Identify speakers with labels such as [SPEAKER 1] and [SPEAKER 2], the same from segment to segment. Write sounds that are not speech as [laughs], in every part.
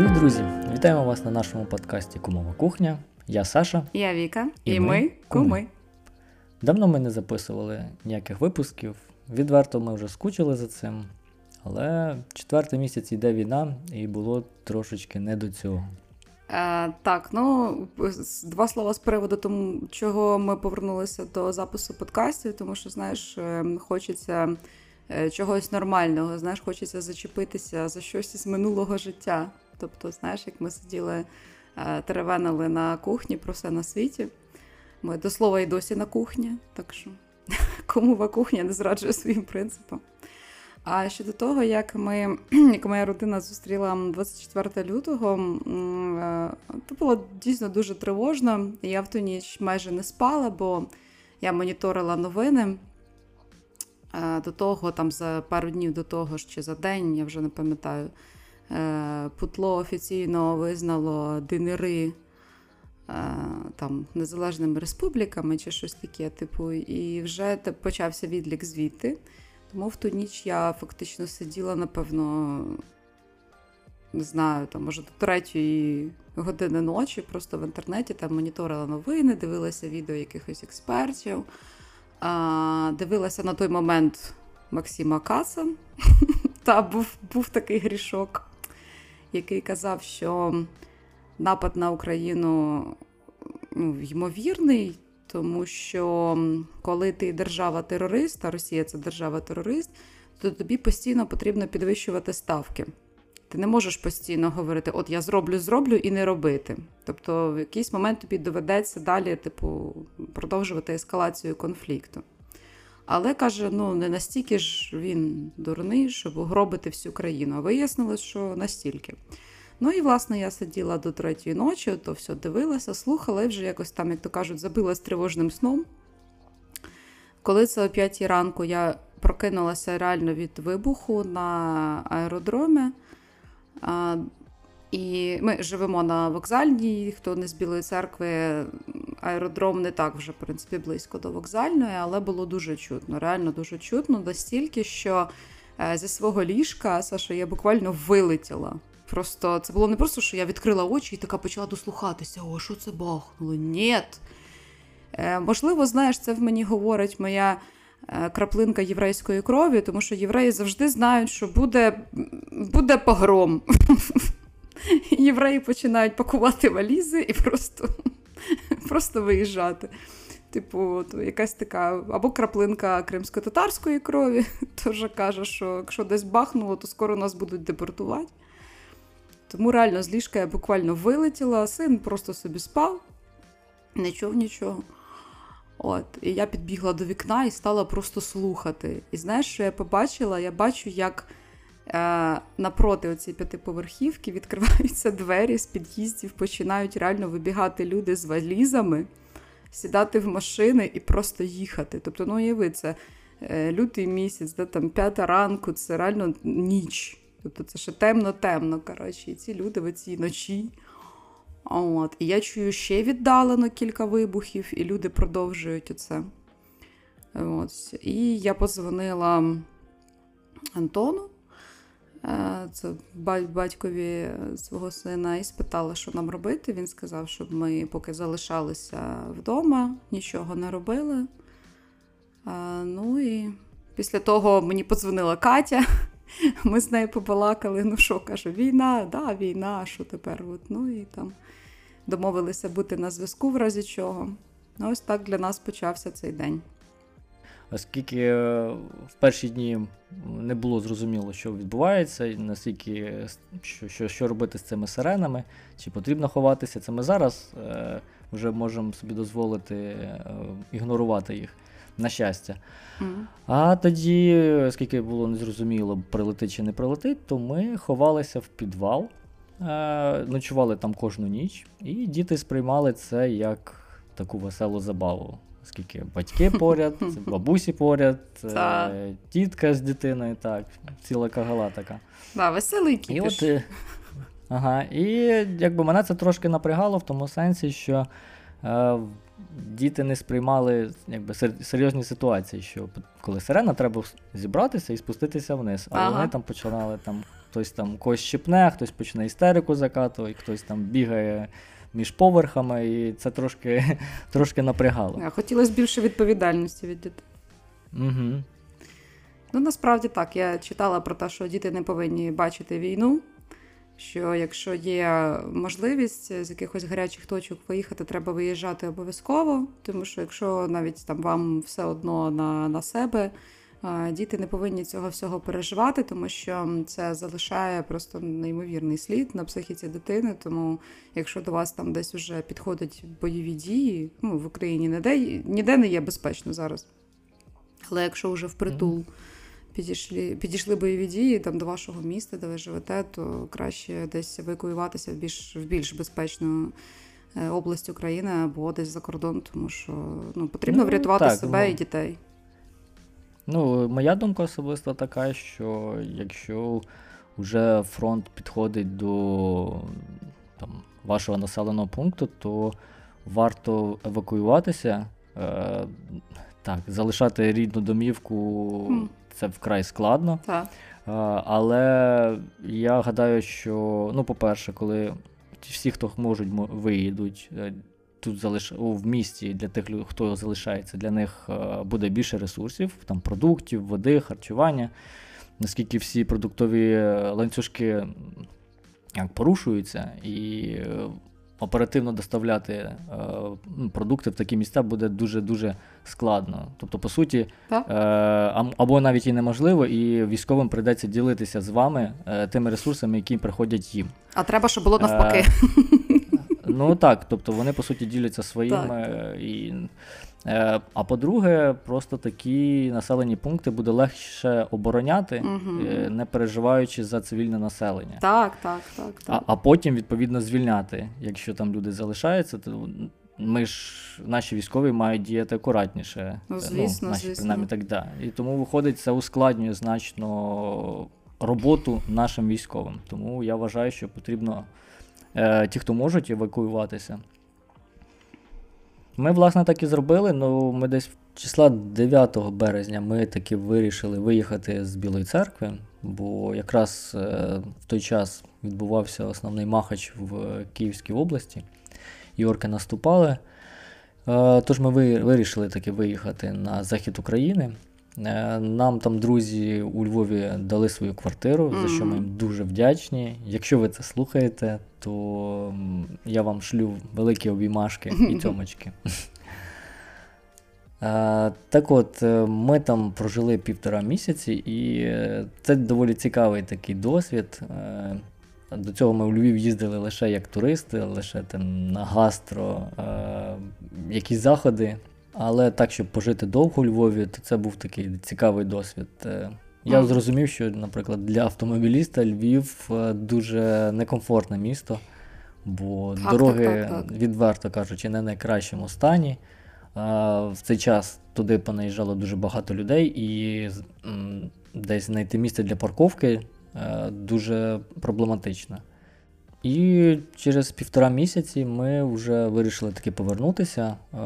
[SPEAKER 1] Привіт, друзі! Вітаємо вас на нашому подкасті Кумова кухня. Я Саша.
[SPEAKER 2] Я Віка. І, і ми куми.
[SPEAKER 1] Давно ми не записували ніяких випусків. Відверто ми вже скучили за цим. Але четвертий місяць йде війна, і було трошечки не до цього.
[SPEAKER 2] Е, Так, ну два слова з приводу тому, чого ми повернулися до запису подкастів, тому що, знаєш, е, хочеться е, чогось нормального, знаєш, хочеться зачепитися за щось із минулого життя. Тобто, знаєш, як ми сиділи, е, теревенили на кухні про все на світі. Ми до слова і досі на кухні, так що [laughs] комова кухня не зраджує своїм принципам. А щодо того, як ми, [clears throat] як моя родина зустріла 24 лютого, це було дійсно дуже тривожно. Я в ту ніч майже не спала, бо я моніторила новини. До того, там за пару днів до того чи за день, я вже не пам'ятаю, е, Путло офіційно визнало динери е, там незалежними республіками чи щось таке, типу, і вже почався відлік звідти. Тому в ту ніч я фактично сиділа, напевно, не знаю, там, може, до третьої години ночі, просто в інтернеті там моніторила новини, дивилася відео якихось експертів, а, дивилася на той момент Максима Каса. [laughs] Та був, був такий грішок, який казав, що напад на Україну ну, ймовірний. Тому що коли ти держава-терорист, а Росія це держава-терорист, то тобі постійно потрібно підвищувати ставки. Ти не можеш постійно говорити, от я зроблю, зроблю і не робити. Тобто, в якийсь момент тобі доведеться далі, типу, продовжувати ескалацію конфлікту. Але каже, ну не настільки ж він дурний, щоб угробити всю країну. А вияснилось, що настільки. Ну і власне я сиділа до третьої ночі, то все дивилася, слухала і вже якось там, як то кажуть, забилась тривожним сном. Коли це о п'ятій ранку я прокинулася реально від вибуху на аеродромі. І ми живемо на вокзальній, хто не з Білої церкви, аеродром не так вже, в принципі, близько до вокзальної, але було дуже чутно, реально дуже чутно, настільки, що е, зі свого ліжка Саша, я буквально вилетіла. Просто це було не просто, що я відкрила очі і така почала дослухатися. О, що це бахнуло? Ні. Е, Можливо, знаєш, це в мені говорить моя е, краплинка єврейської крові, тому що євреї завжди знають, що буде буде погром. [laughs] [laughs] Євреї починають пакувати валізи і просто, [laughs] просто виїжджати. Типу, то якась така або краплинка кримсько-татарської крові, [laughs] теж каже, що якщо десь бахнуло, то скоро нас будуть депортувати. Тому реально з ліжка я буквально вилетіла, син просто собі спав, не чув нічого. От, І я підбігла до вікна і стала просто слухати. І знаєш, що я побачила? Я бачу, як напроти оцієї п'ятиповерхівки відкриваються двері з під'їздів, починають реально вибігати люди з валізами, сідати в машини і просто їхати. Тобто, ну уяви, це е, лютий місяць, де там п'ята ранку, це реально ніч. Тобто це ще темно-темно. коротше, І ці люди в цій ночі. От. І я чую ще віддалено кілька вибухів, і люди продовжують оце. От. І я подзвонила Антону, е, батькові свого сина, і спитала, що нам робити. Він сказав, щоб ми поки залишалися вдома, нічого не робили. Ну і після того мені подзвонила Катя. [laughs] Ми з нею побалакали, ну що, каже, війна, да, війна, що тепер? От, Ну і там домовилися бути на зв'язку в разі чого. Ну, Ось так для нас почався цей день.
[SPEAKER 1] Оскільки е, в перші дні не було зрозуміло, що відбувається, наскільки що що, що робити з цими сиренами, чи потрібно ховатися, це ми зараз е, вже можемо собі дозволити е, ігнорувати їх на щастя. Mm. А тоді, оскільки було незрозуміло, прилетить чи не прилетить, то ми ховалися в підвал, е- ночували там кожну ніч, і діти сприймали це як таку веселу забаву. Оскільки батьки поряд, [laughs] бабусі поряд, е- тітка з дитиною, так, ціла кагала така.
[SPEAKER 2] Да, веселий кіпіш.
[SPEAKER 1] І от, Ага, і якби мене це трошки напрягало в тому сенсі, що е, діти не сприймали якби, серйозні ситуації, що коли сирена, треба зібратися і спуститися вниз. А ага. вони там починали там хтось там когось щепне, хтось почне істерику закатувати, хтось там бігає між поверхами, і це трошки [laughs] трошки напрягало.
[SPEAKER 2] Хотілося більше відповідальності від дітей.
[SPEAKER 1] Угу.
[SPEAKER 2] Ну, насправді так. Я читала про те, що діти не повинні бачити війну. Що якщо є можливість з якихось гарячих точок виїхати, треба виїжджати обов'язково, тому що якщо навіть там вам все одно на на себе, діти не повинні цього всього переживати, тому що це залишає просто неймовірний слід на психіці дитини. Тому якщо до вас там десь вже підходять бойові дії, ну в Україні ніде ніде не є безпечно зараз. Але якщо вже впритул підійшли підійшли бойові дії там до вашого міста, де ви живете, то краще десь евакуюватися в більш в більш безпечну е, область України або десь за кордон, тому що ну, потрібно ну, врятувати так, себе ну, і дітей.
[SPEAKER 1] Ну, моя думка особисто така, що якщо вже фронт підходить до там, вашого населеного пункту, то варто евакуюватися. Е, так, залишати рідну домівку це вкрай складно.
[SPEAKER 2] Так.
[SPEAKER 1] Але я гадаю, що, ну, по-перше, коли всі, хто можуть, виїдуть е, тут залиш... в місті для тих, хто залишається, для них е, буде більше ресурсів, там продуктів, води, харчування. Наскільки всі продуктові е, ланцюжки як порушуються, і оперативно доставляти е, продукти в такі місця буде дуже-дуже складно. Тобто, по суті, е, або навіть і неможливо, і військовим прийдеться ділитися з вами е, тими ресурсами, які приходять їм.
[SPEAKER 2] А треба, щоб було навпаки.
[SPEAKER 1] Ну так, тобто вони по суті діляться своїми і. Е, а по-друге, просто такі населені пункти буде легше обороняти, угу. не переживаючи за цивільне населення.
[SPEAKER 2] Так, так, так. так.
[SPEAKER 1] А а потім, відповідно, звільняти. Якщо там люди залишаються, то ми ж наші військові мають діяти акуратніше.
[SPEAKER 2] Ну, звісно,
[SPEAKER 1] ну, наші,
[SPEAKER 2] звісно.
[SPEAKER 1] принаймні так да. І тому виходить, це ускладнює значно роботу нашим військовим. Тому я вважаю, що потрібно е, ті, хто можуть евакуюватися. Ми, власне, так і зробили. Ну, ми десь числа 9 березня ми таки вирішили виїхати з Білої церкви, бо якраз е, в той час відбувався основний махач в Київській області. Йорки наступали. Е, тож ми вирішили таки виїхати на захід України. Е, нам там друзі у Львові дали свою квартиру, mm-hmm. за що ми їм дуже вдячні. Якщо ви це слухаєте, то я вам шлю великі обіймашки і цьомочки. Е, так от, е, ми там прожили півтора місяці, і це доволі цікавий такий досвід. До цього ми в Львів їздили лише як туристи, лише там на гастро, якісь заходи. Але так, щоб пожити довго у Львові, то це був такий цікавий досвід. Е, я mm. зрозумів, що, наприклад, для автомобіліста Львів е, дуже некомфортне місто, бо так, дороги, так, так, відверто кажучи, не в найкращому стані. В цей час туди понаїжджало дуже багато людей, і десь знайти місце для парковки е, дуже проблематично. І через півтора місяці ми вже вирішили таки повернутися. Е,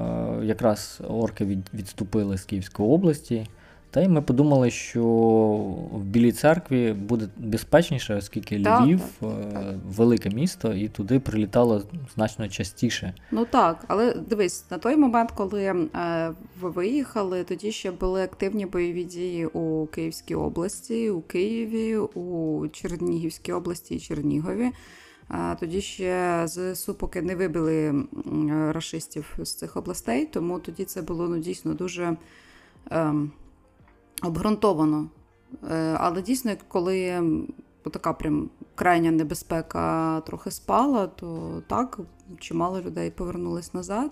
[SPEAKER 1] якраз орки відступили з Київської області. Та й ми подумали, що в Білій церкві буде безпечніше, оскільки так, Львів так, так. Е, велике місто, і туди прилітало значно частіше.
[SPEAKER 2] Ну так, але дивись, на той момент, коли е, ви виїхали, тоді ще були активні бойові дії у Київській області, у Києві, у Чернігівській області і Чернігові. Тоді ще ЗСУ поки не вибили расистів з цих областей, тому тоді це було ну, дійсно дуже ем, обґрунтовано. Е, але дійсно, коли така прям крайня небезпека трохи спала, то так, чимало людей повернулись назад.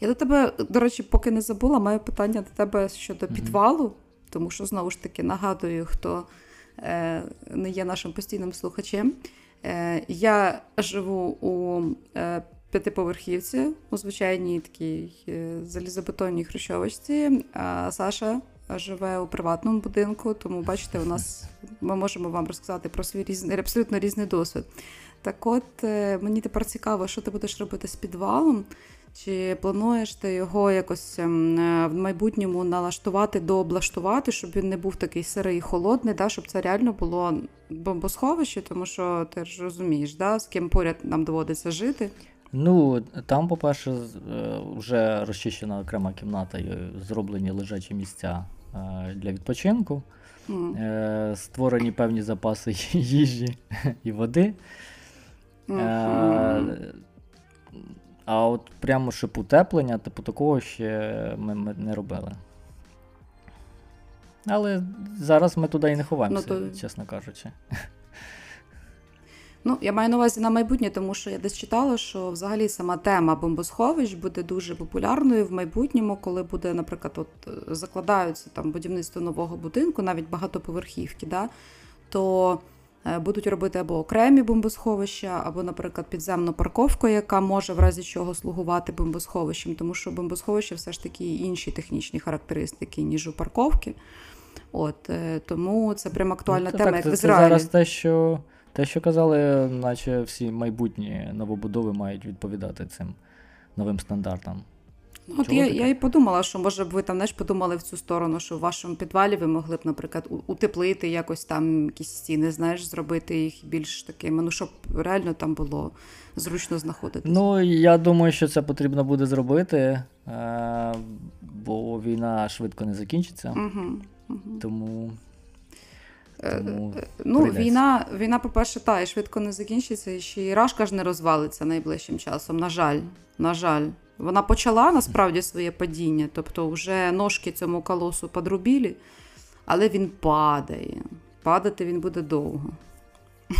[SPEAKER 2] Я до тебе, до речі, поки не забула, маю питання до тебе щодо mm-hmm. підвалу, тому що знову ж таки нагадую, хто е, не є нашим постійним слухачем. Е, я живу у е, п'ятиповерхівці, у звичайній такій е, залізобетонній хрущовочці, Саша живе у приватному будинку, тому бачите, у нас ми можемо вам розказати про свій різний, абсолютно різний досвід. Так от, мені тепер цікаво, що ти будеш робити з підвалом, Чи плануєш ти його якось ем, е, в майбутньому налаштувати, дооблаштувати, щоб він не був такий сирий і холодний, да, щоб це реально було бомбосховище, тому що ти ж розумієш, да, з ким поряд нам доводиться жити.
[SPEAKER 1] Ну, там, по-перше, вже розчищена окрема кімната, зроблені лежачі місця е, для відпочинку, mm. створені певні запаси [laughs] їжі і води. Mm-hmm. А от прямо щоб утеплення, типу такого ще ми, ми не робили. Але зараз ми туди і не ховаємося, ну, то... чесно кажучи.
[SPEAKER 2] Ну, я маю на увазі на майбутнє, тому що я десь читала, що взагалі сама тема бомбосховищ буде дуже популярною в майбутньому, коли буде, наприклад, от е, закладаються там будівництво нового будинку, навіть багатоповерхівки, да, то будуть робити або окремі бомбосховища, або, наприклад, підземну парковку, яка може в разі чого слугувати бомбосховищем, тому що бомбосховище все ж таки інші технічні характеристики, ніж у парковки. От е, Тому це прям актуальна ну, тема.
[SPEAKER 1] Так,
[SPEAKER 2] як
[SPEAKER 1] це,
[SPEAKER 2] в Ізраїлі.
[SPEAKER 1] Це зараз те, що те, що казали, наче всі майбутні новобудови мають відповідати цим новим стандартам.
[SPEAKER 2] От я я і подумала, що може б ви там знаєш, подумали в цю сторону, що в вашому підвалі ви могли б, наприклад, утеплити якось там якісь стіни, знаєш, зробити їх більш такими, ну щоб реально там було зручно знаходитися.
[SPEAKER 1] Ну я думаю, що це потрібно буде зробити, е- бо війна швидко не закінчиться.
[SPEAKER 2] Угу, угу.
[SPEAKER 1] Тому
[SPEAKER 2] Е, Тому е, ну, війна, війна, по-перше, та і швидко не закінчиться, і ще і Рашка ж не розвалиться найближчим часом. На жаль, на жаль. Вона почала насправді своє падіння, тобто вже ножки цьому колосу подрубілі, але він падає. Падати він буде довго. [laughs]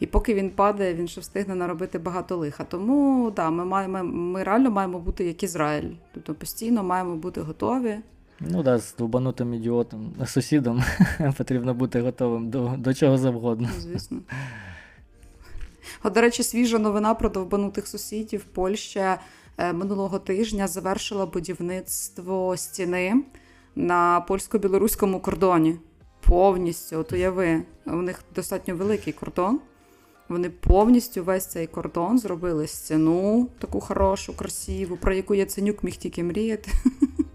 [SPEAKER 2] І поки він падає, він ще встигне наробити багато лиха. Тому да, ми маємо, ми реально маємо бути як Ізраїль. Тобто постійно маємо бути готові.
[SPEAKER 1] Ну так, да, з довбанутим ідіотом, сусідом [laughs] потрібно бути готовим до до чого завгодно.
[SPEAKER 2] Звісно. [laughs] От, до речі, свіжа новина про довбанутих сусідів. Польща е, минулого тижня завершила будівництво стіни на польсько-білоруському кордоні. Повністю, от уяви, у них достатньо великий кордон. Вони повністю весь цей кордон зробили стіну, таку хорошу, красиву, про яку Яценюк міг тільки мріяти. [laughs]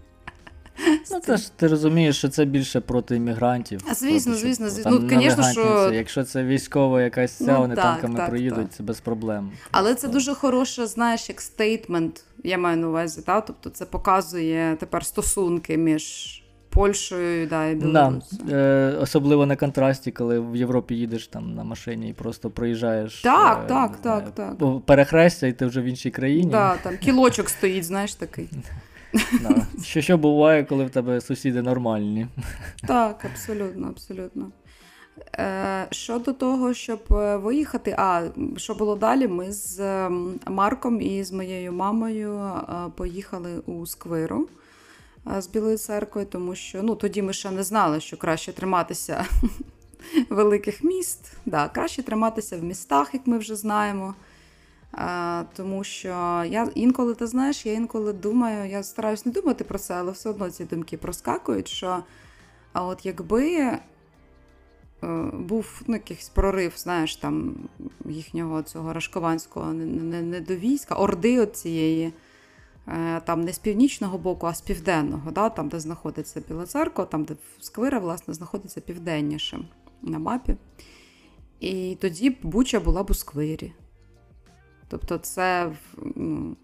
[SPEAKER 2] [laughs]
[SPEAKER 1] Ну, це ж ти розумієш, що це більше проти іммігрантів.
[SPEAKER 2] А звісно, проти, звісно, звісно. Ну, звісно, що...
[SPEAKER 1] Якщо це військова якась ця, ну, вони так, танками так, проїдуть, так. це без проблем.
[SPEAKER 2] Але це дуже хороше, знаєш, як стейтмент, я маю на увазі, та? тобто це показує тепер стосунки між. Польщею да, і Білорусі.
[SPEAKER 1] Да. Е, Особливо на контрасті, коли в Європі їдеш там на машині і просто проїжджаєш
[SPEAKER 2] так, е, так, так, так.
[SPEAKER 1] перехрестя, і ти вже в іншій країні.
[SPEAKER 2] Да, там Кілочок стоїть, знаєш такий. [laughs]
[SPEAKER 1] Да. Що що буває, коли в тебе сусіди нормальні?
[SPEAKER 2] Так, абсолютно, абсолютно. Е, Щодо того, щоб е, виїхати, а що було далі, ми з ем, Марком і з моєю мамою е, поїхали у Сквиру з Білої церкви, тому що ну, тоді ми ще не знали, що краще триматися [laughs] великих міст. Да, Краще триматися в містах, як ми вже знаємо. Тому що я інколи, ти знаєш, я інколи думаю, я стараюсь не думати про це, але все одно ці думки проскакують. що а от якби е, був ну, якийсь прорив, знаєш, там їхнього цього рашкованського не, до війська, орди цієї, е, там не з північного боку, а з південного, да, там, де знаходиться Біла церква, там, де Сквира, власне, знаходиться південніше на мапі. І тоді Буча була б у Сквирі. Тобто, це ну,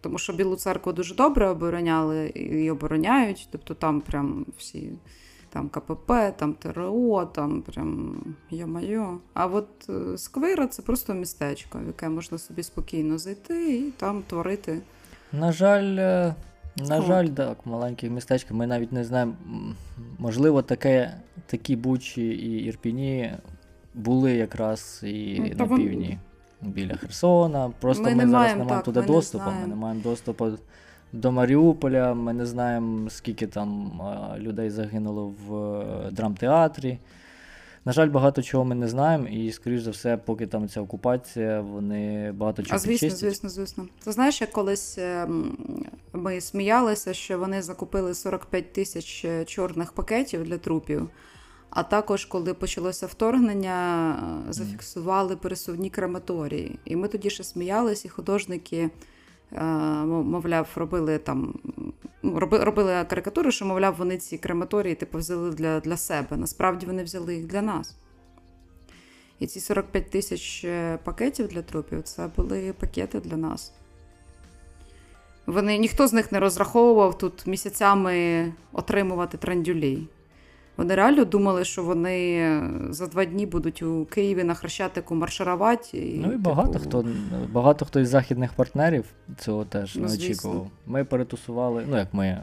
[SPEAKER 2] тому що Білу церкву дуже добре обороняли і обороняють. Тобто там прям всі там КПП, там ТРО, там прям йо-майо. А от е, Сквира це просто містечко, в яке можна собі спокійно зайти і там творити.
[SPEAKER 1] На жаль, е, на жаль, так, маленьке містечко. Ми навіть не знаємо, можливо, таке, такі бучі і Ірпіні були якраз і ну, на півдні біля Херсона. Просто ми, ми не зараз маємо, не маємо туди доступу. Ми не маємо доступу до Маріуполя. Ми не знаємо, скільки там людей загинуло в е, драмтеатрі. На жаль, багато чого ми не знаємо, і, скоріш за все, поки там ця окупація, вони багато чого. А
[SPEAKER 2] звісно, підчистять. звісно, звісно. Ти знаєш, як колись ем, ми сміялися, що вони закупили 45 тисяч е, чорних пакетів для трупів. А також, коли почалося вторгнення, е, зафіксували пересувні крематорії. І ми тоді ще сміялися, і художники мовляв, робили там. Ну, робили карикатури, що, мовляв, вони ці крематорії типу, взяли для для себе. Насправді вони взяли їх для нас. І ці 45 тисяч е, пакетів для трупів це були пакети для нас. Вони, Ніхто з них не розраховував тут місяцями отримувати трандюлей. Вони реально думали, що вони за два дні будуть у Києві на Хрещатику марширувати. І,
[SPEAKER 1] ну і багато типу... хто багато хто із західних партнерів цього теж ну, не очікував. Ми перетусували, ну як ми, е,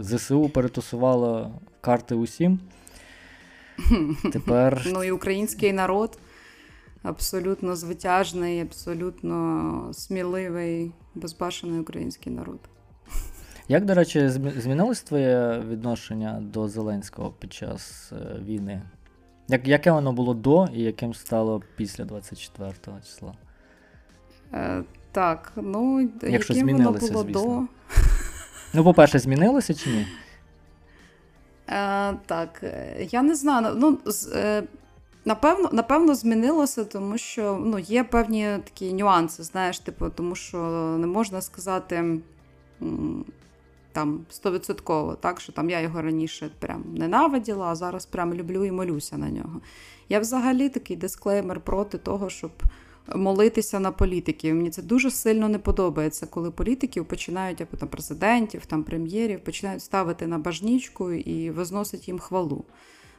[SPEAKER 1] ЗСУ перетусувало карти усім. [laughs] Тепер...
[SPEAKER 2] Ну і український народ абсолютно звитяжний, абсолютно сміливий, безбашений український народ.
[SPEAKER 1] Як, до речі, змінилось твоє відношення до Зеленського під час е, війни? Як, Яке воно було до і яким стало після 24 числа?
[SPEAKER 2] Е, Так, ну
[SPEAKER 1] Якщо
[SPEAKER 2] яким
[SPEAKER 1] воно
[SPEAKER 2] було
[SPEAKER 1] звісно.
[SPEAKER 2] до.
[SPEAKER 1] Ну, по-перше, змінилося чи ні?
[SPEAKER 2] Е, Так, е, я не знаю. Ну, з, е, Напевно, напевно, змінилося, тому що ну, є певні такі нюанси, знаєш, типу, тому що не можна сказати там стовідсотково, так що там я його раніше прям ненавиділа, а зараз прям люблю і молюся на нього. Я взагалі такий дисклеймер проти того, щоб молитися на політиків. Мені це дуже сильно не подобається, коли політиків починають або там президентів, там прем'єрів починають ставити на бажнічку і возносять їм хвалу.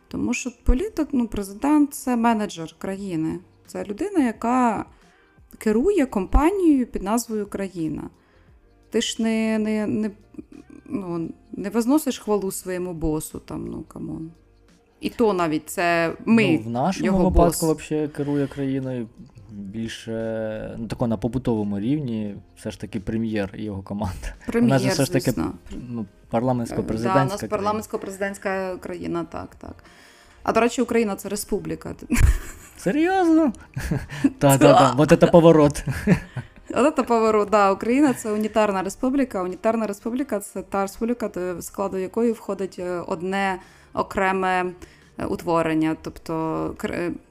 [SPEAKER 2] Тому що політик, ну, президент це менеджер країни. Це людина, яка керує компанією під назвою Країна. Ти ж не не, не, ну, не возносиш хвалу своєму босу, там, ну come on. І то навіть це ми.
[SPEAKER 1] Ну, В нашому
[SPEAKER 2] його
[SPEAKER 1] випадку
[SPEAKER 2] бос.
[SPEAKER 1] взагалі керує країною більше ну, тако на побутовому рівні, все ж таки прем'єр і його команда.
[SPEAKER 2] Прем'єр,
[SPEAKER 1] все ж таки ну, парламентсько-президентська. Да,
[SPEAKER 2] у нас парламентсько-президентська країна, так, так. А до речі, Україна це республіка.
[SPEAKER 1] Серйозно? Так, так, так, вот це поворот.
[SPEAKER 2] От це поворот. Да, Україна це унітарна республіка. Унітарна республіка це та республіка, до складу якої входить е, одне окреме е, утворення. Тобто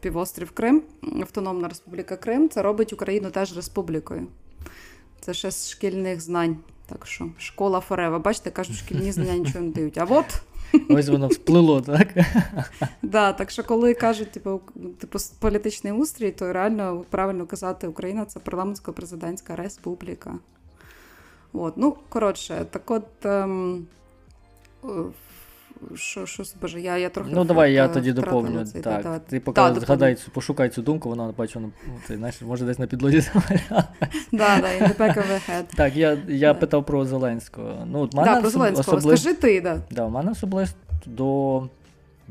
[SPEAKER 2] півострів Крим, Автономна Республіка Крим, це робить Україну теж республікою. Це ще з шкільних знань. Так що школа Форева. Бачите, кажуть, шкільні знання нічого не дають. А от. [laughs]
[SPEAKER 1] Ось воно вплило, так? [laughs]
[SPEAKER 2] Да, Так що, коли кажуть, типу, типу, політичний устрій, то реально правильно казати, Україна це парламентсько-президентська республіка. От, ну, коротше, так от. Ем, що, що боже, я я трохи.
[SPEAKER 1] Ну, давай я тоді доповню. Цей, так, да, Ти поки да, згадай, цю, пошукай цю думку, вона бачу, ну, ти, знаєш, може десь на підлозі [laughs]
[SPEAKER 2] заваляла. Да, да, in the back of the head.
[SPEAKER 1] Так, я я питав про Зеленського. Ну, от мене
[SPEAKER 2] да, про Зеленського, особли... скажи ти, да.
[SPEAKER 1] Да, у мене особисто до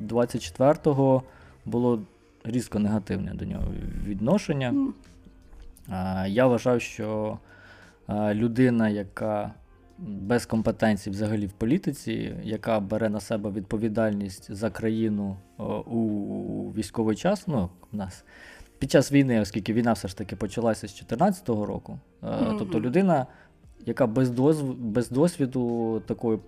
[SPEAKER 1] 24-го було різко негативне до нього відношення. Mm. А, Я вважав, що людина, яка без компетенцій взагалі в політиці, яка бере на себе відповідальність за країну у військовий час. Ну, у нас під час війни, оскільки війна все ж таки почалася з 2014 року. Mm-hmm. Тобто людина, яка без досвіду, без досвіду такого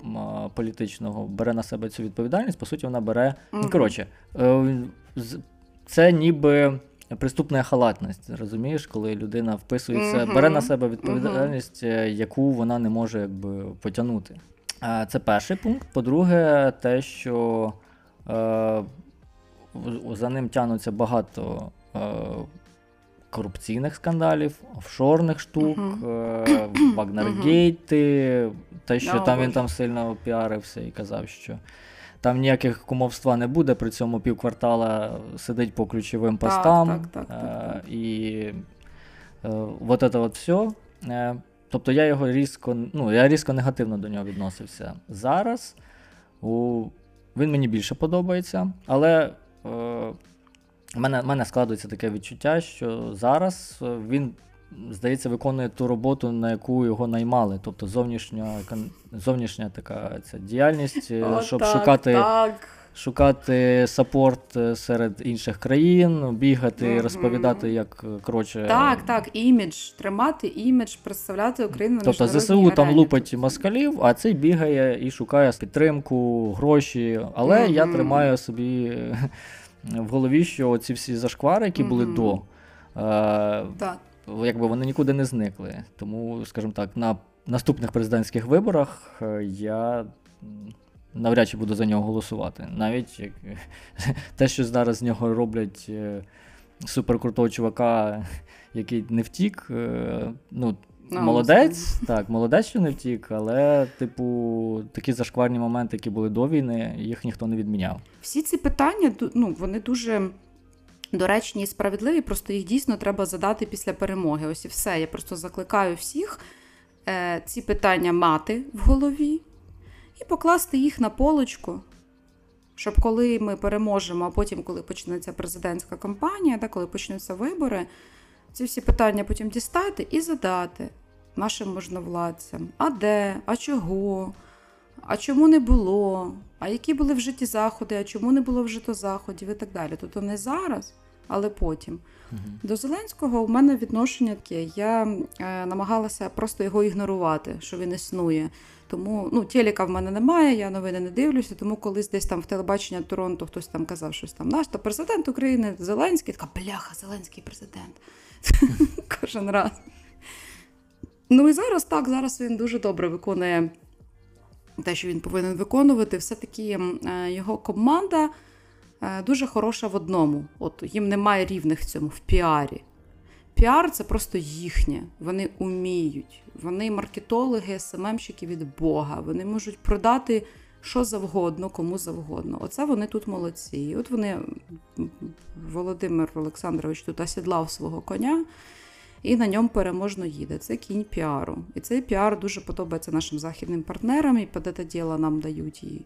[SPEAKER 1] політичного бере на себе цю відповідальність, по суті, вона бере. Mm-hmm. коротше, е, це ніби. Приступна халатність, розумієш, коли людина вписується, uh-huh. бере на себе відповідальність, uh-huh. яку вона не може якби потягнути. Це перший пункт. По-друге, те, що е, за ним тягнуться багато е, корупційних скандалів, офшорних штук, uh-huh. е, Вагнергейти, те, що no, там він там сильно піарився і казав, що. Там ніяких кумовства не буде, при цьому півквартала сидить по ключовим постам. Так, так, так, так. І е, от це от все. Е, тобто я його різко ну, я різко негативно до нього відносився. Зараз у, він мені більше подобається, але е, в мене, мене складується таке відчуття, що зараз він здається, виконує ту роботу, на яку його наймали. Тобто зовнішня зовнішня така ця діяльність, е, О, щоб
[SPEAKER 2] так,
[SPEAKER 1] шукати.
[SPEAKER 2] Так.
[SPEAKER 1] Шукати сапорт е, серед інших країн, бігати, mm-hmm. розповідати, як е, коротше.
[SPEAKER 2] Так, так, імідж, тримати імідж, представляти Україну.
[SPEAKER 1] Тобто ЗСУ там лупить москалів, а цей бігає і шукає підтримку, гроші. Але mm-hmm. я тримаю собі в голові, що ці всі зашквари, які mm-hmm. були до.
[SPEAKER 2] Е- так
[SPEAKER 1] якби вони нікуди не зникли. Тому, скажімо так, на наступних президентських виборах е, я навряд чи буду за нього голосувати. Навіть як [laughs] те, що зараз з нього роблять е, суперкрутого чувака, який не втік. Е, ну,
[SPEAKER 2] Ну,
[SPEAKER 1] Молодець, [laughs] так, молодець, що не втік, але, типу, такі зашкварні моменти, які були до війни, їх ніхто не відміняв.
[SPEAKER 2] Всі ці питання ну, вони дуже доречні і справедливі, просто їх дійсно треба задати після перемоги. Ось і все. Я просто закликаю всіх е, ці питання мати в голові і покласти їх на полочку. Щоб коли ми переможемо, а потім, коли почнеться президентська кампанія, да, коли почнуться вибори, ці всі питання потім дістати і задати нашим можновладцям: а де, а чого, а чому не було, а які були в житті заходи, а чому не було вжито заходів і так далі. Тобто не зараз, але потім.
[SPEAKER 1] Угу.
[SPEAKER 2] До Зеленського у мене відношення таке. Я е, намагалася просто його ігнорувати, що він існує. Тому ну, телека в мене немає, я новини не дивлюся. Тому колись десь там в телебачення Торонто хтось там казав щось там. Наш то президент України Зеленський, така бляха, Зеленський президент. [laughs] Кожен раз. Ну і зараз так, зараз він дуже добре виконує те, що він повинен виконувати. Все-таки е, його команда дуже хороша в одному. От їм немає рівних в цьому в піарі. Піар це просто їхнє. Вони уміють. Вони маркетологи, СММщики від Бога. Вони можуть продати що завгодно, кому завгодно. Оце вони тут молодці. І от вони, Володимир Олександрович, тут осідлав свого коня і на ньому переможно їде. Це кінь піару. І цей піар дуже подобається нашим західним партнерам, і це діло нам дають і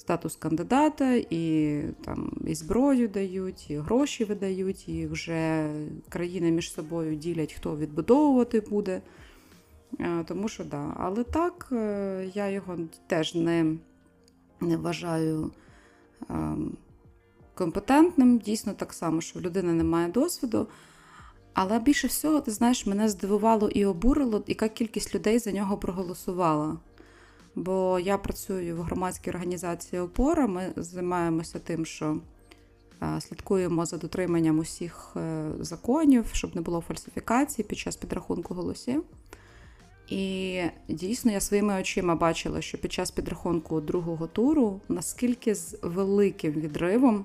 [SPEAKER 2] статус кандидата, і там і зброю дають, і гроші видають, і вже країни між собою ділять, хто відбудовувати буде. Тому що да. Але так, е, я його теж не не вважаю компетентним. Дійсно, так само, що в людини немає досвіду. Але більше всього, ти знаєш, мене здивувало і обурило, яка кількість людей за нього проголосувала. Бо я працюю в громадській організації Опора. Ми займаємося тим, що слідкуємо за дотриманням усіх е, законів, щоб не було фальсифікацій під час підрахунку голосів. І дійсно я своїми очима бачила, що під час підрахунку другого туру наскільки з великим відривом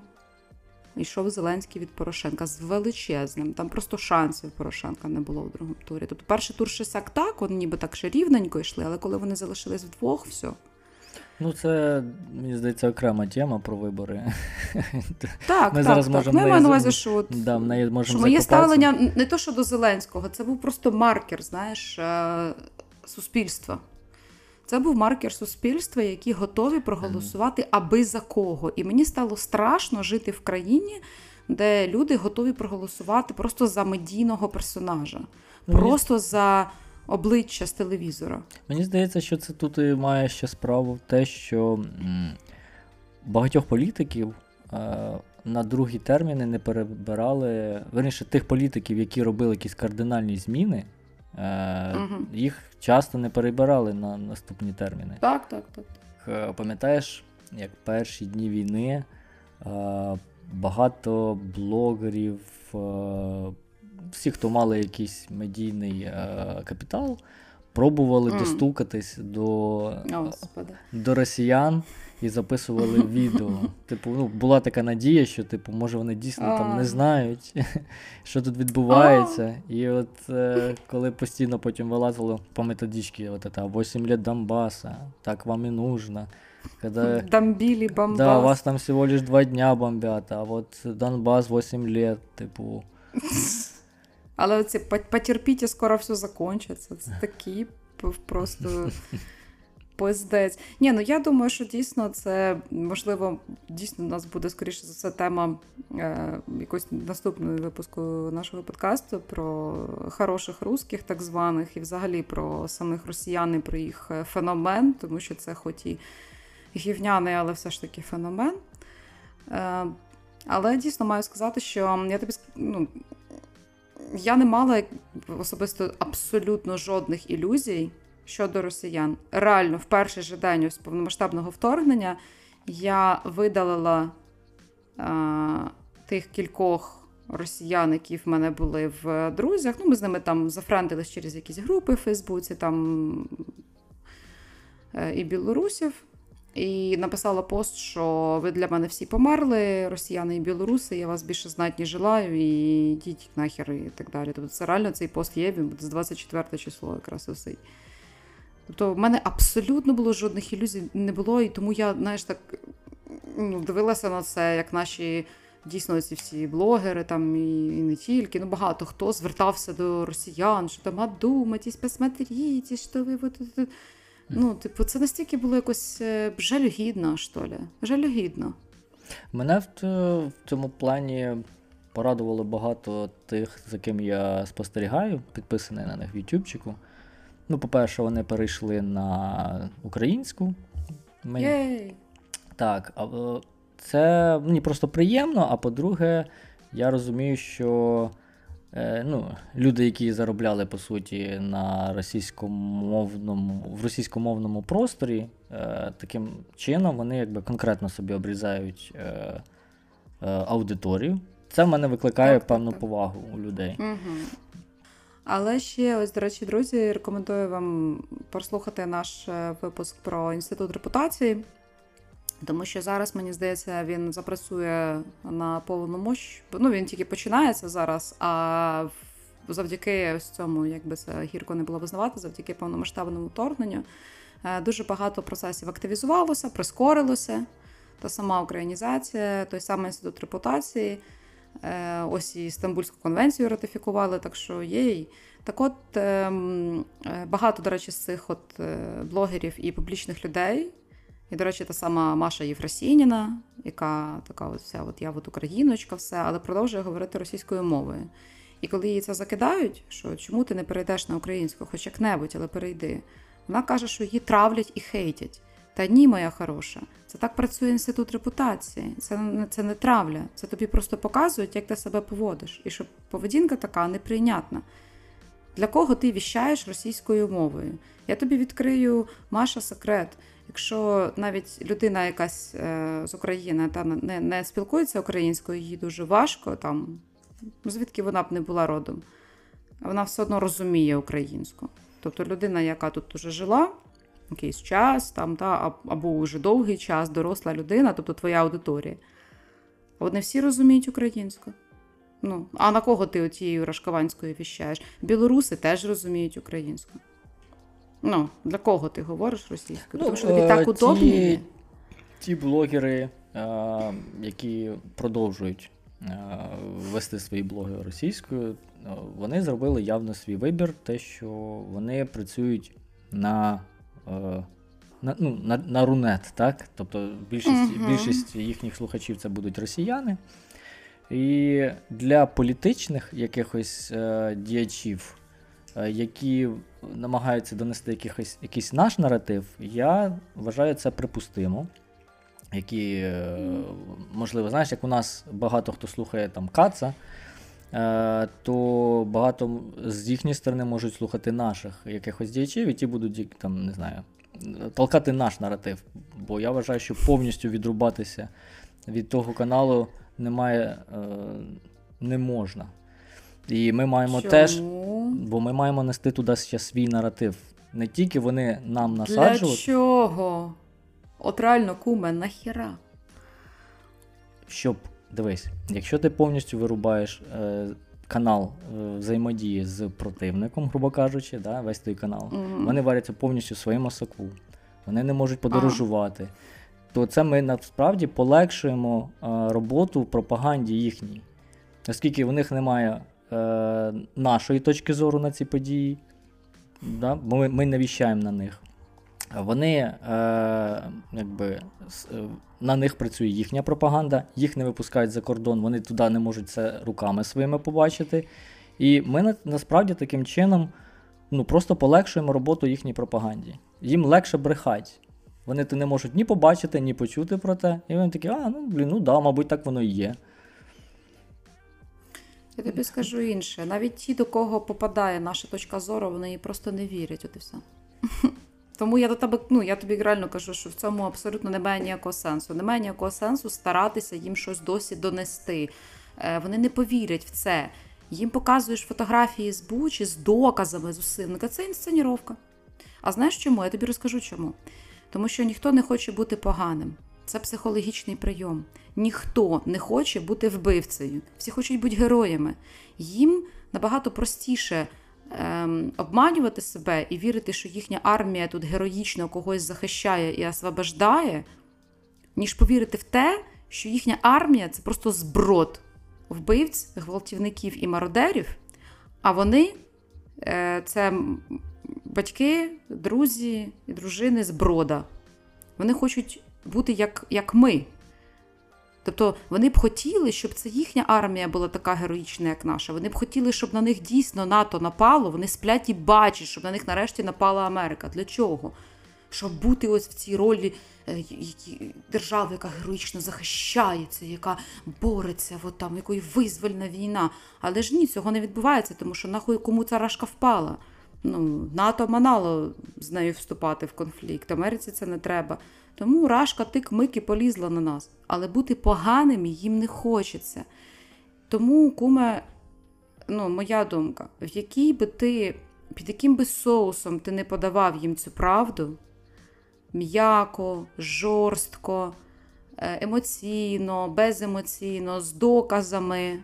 [SPEAKER 2] йшов Зеленський від Порошенка з величезним. Там просто шансів Порошенка не було в другому турі. Тобто перший тур ще сяк так, вони ніби так ще рівненько йшли, але коли вони залишились вдвох, все.
[SPEAKER 1] Ну, це, мені здається, окрема тема про вибори. [laughs]
[SPEAKER 2] Так, ми так, зараз так. можемо. Ну, я на увазі, що от,
[SPEAKER 1] да, можемо
[SPEAKER 2] що моє ставлення не то, що до Зеленського, це був просто маркер, знаєш, е, суспільства. Це був маркер суспільства, які готові проголосувати аби за кого. І мені стало страшно жити в країні, де люди готові проголосувати просто за медійного персонажа, ну, просто за обличчя з телевізора.
[SPEAKER 1] Мені здається, що це тут і має ще справу в те, що багатьох політиків. Е- на другі терміни не перебирали верніше тих політиків, які робили якісь кардинальні зміни, Е, угу. Їх часто не перебирали на наступні терміни.
[SPEAKER 2] Так, так, так.
[SPEAKER 1] Е, пам'ятаєш, як перші дні війни е, багато блогерів, всі, хто мали якийсь медійний капітал, пробували mm. достукатись до, до росіян і записували [laughs] відео. Типу, ну, була така надія, що типу, може вони дійсно там не знають, [laughs] що тут відбувається. І от е, коли постійно потім вилазило по методичці, от это 8 лет Донбаса, так вам і нужно.
[SPEAKER 2] Когда, Домбили Бомбас.
[SPEAKER 1] Да, вас там всего лишь два дня бомбят, а вот Донбас 8 лет, типу.
[SPEAKER 2] Але оці потерпіть, скоро все закончиться. Це такі просто [laughs] Поздець. Ні, ну я думаю, що дійсно це можливо, дійсно у нас буде скоріше за все тема е, якось наступного випуску нашого подкасту про хороших русських, так званих, і взагалі про самих росіян і про їх е, феномен, тому що це хоч і гівняний, але все ж таки феномен. Е, Але дійсно маю сказати, що я тобі ну, я не мала особисто абсолютно жодних ілюзій щодо росіян. Реально, в перший же день ось повномасштабного вторгнення я видалила а, тих кількох росіян, які в мене були в друзях. Ну, Ми з ними там зафрендились через якісь групи в Фейсбуці, там е, і білорусів. І написала пост, що ви для мене всі померли, росіяни і білоруси, я вас більше знать не желаю, і йдіть нахер і так далі. Тобто це реально цей пост є, він буде з 24 число якраз висить. Тобто в мене абсолютно було жодних ілюзій не було, і тому я, знаєш, так ну, дивилася на це, як наші дійсно ці всі блогери, там і, і не тільки, ну багато хто звертався до росіян, що там одумайтесь, посмотрите, що ви вот тут. Ну, типу, це настільки було якось е, жалюгідно, що ли. Жалюгідно.
[SPEAKER 1] Мене в, в цьому плані порадувало багато тих, за ким я спостерігаю, підписаний на них в Ютубчику. Ну, по-перше, вони перейшли на українську.
[SPEAKER 2] Мені... Єй!
[SPEAKER 1] Так, це мені просто приємно, а по-друге, я розумію, що е, ну, люди, які заробляли по суті на російськомовному в російськомовному просторі, е, таким чином вони якби конкретно собі обрізають е, аудиторію. Це в мене викликає так, певну так, повагу у людей.
[SPEAKER 2] Угу. Але ще, ось, до речі, друзі, рекомендую вам прослухати наш випуск про інститут репутації. Тому що зараз, мені здається, він запрацює на повну мощ. Ну, він тільки починається зараз, а завдяки ось цьому, якби це гірко не було визнавати, завдяки повномасштабному вторгненню, е, дуже багато процесів активізувалося, прискорилося. Та сама українізація, той самий інститут репутації. Е, ось і Стамбульську конвенцію ратифікували, так що є. Так от ем, е, багато, до речі, з цих от блогерів і публічних людей. І, до речі, та сама Маша Єфросініна, яка така от вся, от я от україночка, все, але продовжує говорити російською мовою. І коли їй це закидають, що чому ти не перейдеш на українську, хоч як-небудь, але перейди, вона каже, що її травлять і хейтять. Та ні, моя хороша, це так працює інститут репутації. Це це не травля. Це тобі просто показують, як ти себе поводиш. І що поведінка така неприйнятна. Для кого ти віщаєш російською мовою? Я тобі відкрию Маша секрет. Якщо навіть людина якась е, з України та не не спілкується українською, їй дуже важко, там, звідки вона б не була родом, вона все одно розуміє українську. Тобто людина, яка тут уже жила якийсь час, там, та, або вже довгий час, доросла людина, тобто твоя аудиторія, вони всі розуміють українську. Ну, А на кого ти тією рашкованською віщаєш? Білоруси теж розуміють українську. Ну, для кого ти говориш російською? Ну, Тому що тобі е, так удобніше.
[SPEAKER 1] Ті блогери, е, які продовжують е, вести свої блоги російською, вони зробили явно свій вибір, те, що вони працюють на на, ну, на, на рунет, так? Тобто більшість uh більшість їхніх слухачів це будуть росіяни. І для політичних якихось е, діячів, е, які намагаються донести якихось, якийсь наш наратив, я вважаю це припустимо. Які, е, можливо, знаєш, як у нас багато хто слухає там Каца, е, то багато з їхньої сторони можуть слухати наших якихось діячів, і ті будуть там, не знаю, толкати наш наратив. Бо я вважаю, що повністю відрубатися від того каналу немає, е, не можна. І ми маємо
[SPEAKER 2] Чому?
[SPEAKER 1] теж, бо ми маємо нести туди ще свій наратив. Не тільки вони нам насаджують.
[SPEAKER 2] Для чого? От реально, куме, нахіра?
[SPEAKER 1] Щоб, дивись, якщо ти повністю вирубаєш е, канал е, взаємодії з противником, грубо кажучи, да, весь той канал, mm вони варяться повністю в своєму соку, вони не можуть подорожувати. А. То це ми насправді полегшуємо е, роботу в пропаганді їхній. Оскільки в них немає е, нашої точки зору на ці події, да? бо ми, ми не віщаємо на них. Вони е, якби, е, на них працює їхня пропаганда, їх не випускають за кордон, вони туди не можуть це руками своїми побачити. І ми насправді таким чином ну, просто полегшуємо роботу їхній пропаганді. Їм легше брехати. Вони то не можуть ні побачити, ні почути про те. І вони такі, а, ну блін, ну да, мабуть, так воно і є.
[SPEAKER 2] Я тобі скажу інше. Навіть ті, до кого попадає наша точка зору, вони просто не вірять. От і все. Тому я до тебе, ну я тобі реально кажу, що в цьому абсолютно немає ніякого сенсу. Немає ніякого сенсу старатися їм щось досі донести. Е, вони не повірять в це. Їм показуєш фотографії з Бучі з доказами з усім. Це інсценіровка. А знаєш чому? Я тобі розкажу чому. Тому що ніхто не хоче бути поганим. Це психологічний прийом. Ніхто не хоче бути вбивцею. Всі хочуть бути героями. Їм набагато простіше ем, обманювати себе і вірити, що їхня армія тут героїчно когось захищає і освобождає, ніж повірити в те, що їхня армія це просто зброд вбивць, гвалтівників і мародерів, а вони е, це батьки, друзі і дружини зброда. Вони хочуть бути як, як ми. Тобто вони б хотіли, щоб це їхня армія була така героїчна, як наша. Вони б хотіли, щоб на них дійсно НАТО напало. Вони сплять і бачать, щоб на них нарешті напала Америка. Для чого? Щоб бути ось в цій ролі е, держави, яка героїчно захищається, яка бореться, от там, якої визвольна війна. Але ж ні, цього не відбувається, тому що нахуй кому ця рашка впала. Ну, НАТО манало з нею вступати в конфлікт. Америці це не треба. Тому рашка тик мики полізла на нас. Але бути поганим їм не хочеться. Тому, куме, ну, моя думка, в якій би ти, під яким би соусом ти не подавав їм цю правду, м'яко, жорстко, е, емоційно, беземоційно, з доказами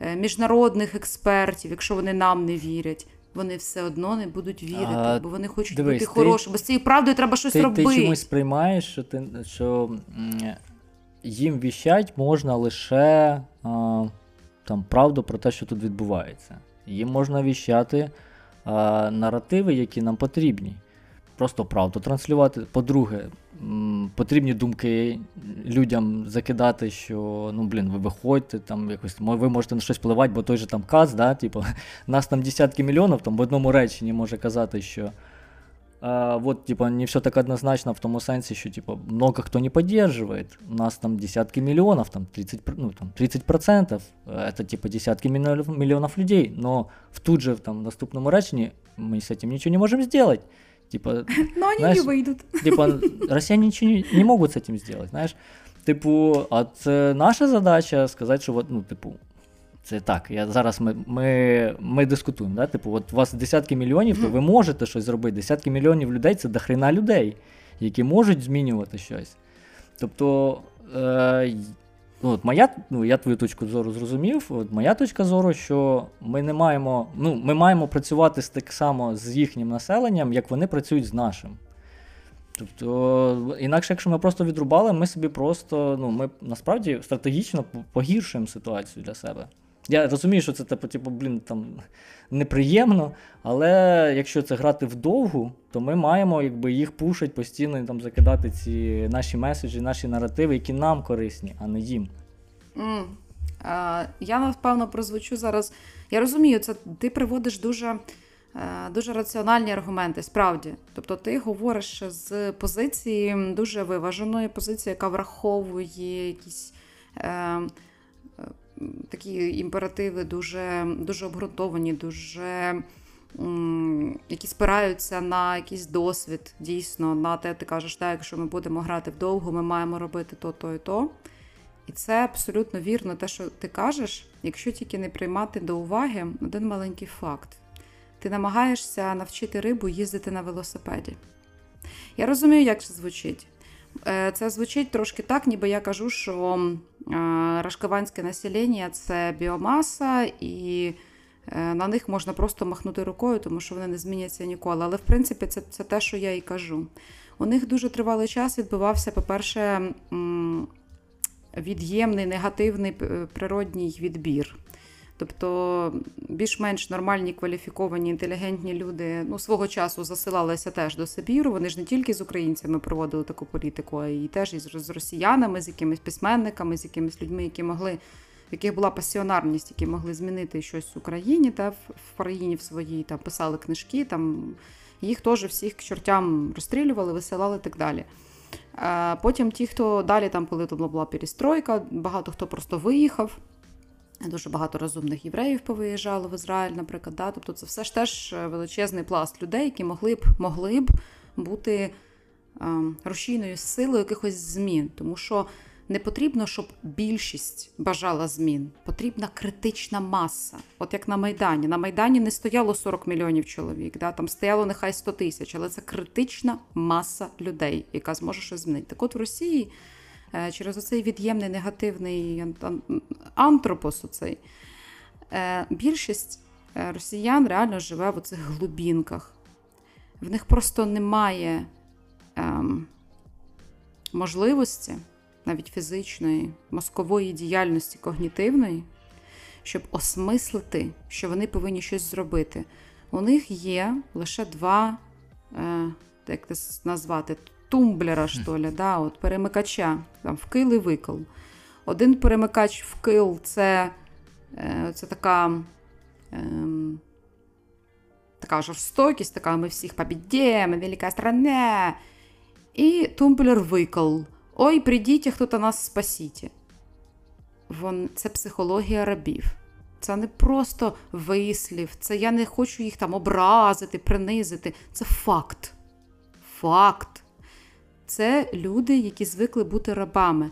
[SPEAKER 2] е, міжнародних експертів, якщо вони нам не вірять вони все одно не будуть вірити, а, бо вони хочуть дивись, бути хорошими. Бо з цією правдою треба щось
[SPEAKER 1] ти,
[SPEAKER 2] робити.
[SPEAKER 1] Ти чомусь сприймаєш, що ти що їм віщать можна лише а, там правду про те, що тут відбувається. Їм можна віщати а, наративи, які нам потрібні. Просто правду транслювати. По-друге, потрібні думки людям закидати, що ну блін, ви виходьте, там якось ви можете на щось впливати, бо той же там каз, да, типу, [laughs] нас там десятки мільйонів, там в одному реченні може казати, що а, вот, типа, не все так однозначно в тому сенсі, що типа, много хто не поддерживает. У нас там десятки миллионов, там 30, ну, там 30%, это типа десятки миллионов людей, но в тут же там, в наступному реченні ми з цим нічого не можемо сделать. Типа, [laughs]
[SPEAKER 2] Но они знаешь, не выйдут. [laughs]
[SPEAKER 1] Типа, россияне ничего не, не могут с этим сделать, знаешь. Типу, а це наша задача сказати, що ну, типу, це так. Я Зараз ми ми, ми дискутуємо. Да? Типу, от у вас десятки мільйонів, то ви можете щось зробити. Десятки мільйонів людей це дохрена людей, які можуть змінювати щось. Тобто, е, Ну, от моя, ну, Я твою точку зору зрозумів. От Моя точка зору, що ми не маємо ну, ми маємо працювати так само з їхнім населенням, як вони працюють з нашим. Тобто, інакше, якщо ми просто відрубали, ми собі просто ну, ми насправді стратегічно погіршуємо ситуацію для себе. Я розумію, що це типу, типу, блін, там неприємно, але якщо це грати вдовгу, то ми маємо якби, їх пушити постійно там закидати ці наші меседжі, наші наративи, які нам корисні, а не їм.
[SPEAKER 2] Mm. Uh, я напевно прозвучу зараз. Я розумію, це ти приводиш дуже uh, дуже раціональні аргументи, справді. Тобто ти говориш з позиції дуже виваженої, позиції, яка враховує якісь. Uh, такі імперативи дуже дуже обґрунтовані, дуже які спираються на якийсь досвід, дійсно, на те, ти кажеш, так, якщо ми будемо грати вдовго, ми маємо робити то, то і то. І це абсолютно вірно, те, що ти кажеш, якщо тільки не приймати до уваги один маленький факт: ти намагаєшся навчити рибу їздити на велосипеді. Я розумію, як це звучить. Е, це звучить трошки так, ніби я кажу, що рашкаванське населення це біомаса, і е, на них можна просто махнути рукою, тому що вони не зміняться ніколи. Але в принципі це, це те, що я і кажу. У них дуже тривалий час відбувався, по-перше, від'ємний негативний природній відбір. Тобто більш-менш нормальні, кваліфіковані, інтелігентні люди ну, свого часу засилалися теж до Сибіру. Вони ж не тільки з українцями проводили таку політику, а й теж із росіянами, з якимись письменниками, з якимись людьми, які могли, в яких була пасіонарність, які могли змінити щось в Україні та в країні в своїй там писали книжки. Там їх теж всіх к чортям розстрілювали, висилали і так далі. Потім ті, хто далі, там, коли там була перестройка, багато хто просто виїхав. Дуже багато розумних євреїв повиїжджало в Ізраїль, наприклад. Да? Тобто це все ж теж е, величезний пласт людей, які могли б могли б бути е, рушійною силою якихось змін. Тому що не потрібно, щоб більшість бажала змін. Потрібна критична маса. От як на Майдані. На Майдані не стояло 40 мільйонів чоловік, да? там стояло нехай 100 тисяч, але це критична маса людей, яка зможе щось змінити. Так от в Росії через оцей від'ємний негативний антропос, оцей, е, більшість е, росіян реально живе в оцих глубінках. В них просто немає ем, можливості навіть фізичної, мозкової діяльності когнітивної, щоб осмислити, що вони повинні щось зробити. У них є лише два, е, як це назвати, тумблера, що ли, да, от перемикача, там, вкил і викил. Один перемикач вкил це, е, це така. Е, Така жорстокість, така ми всіх побідємо, велика страна. І тумблер викл. Ой, прийдіть, хто-то нас спасіть. Вон, Це психологія рабів. Це не просто вислів, це я не хочу їх там образити, принизити. Це факт. Факт. Це люди, які звикли бути рабами.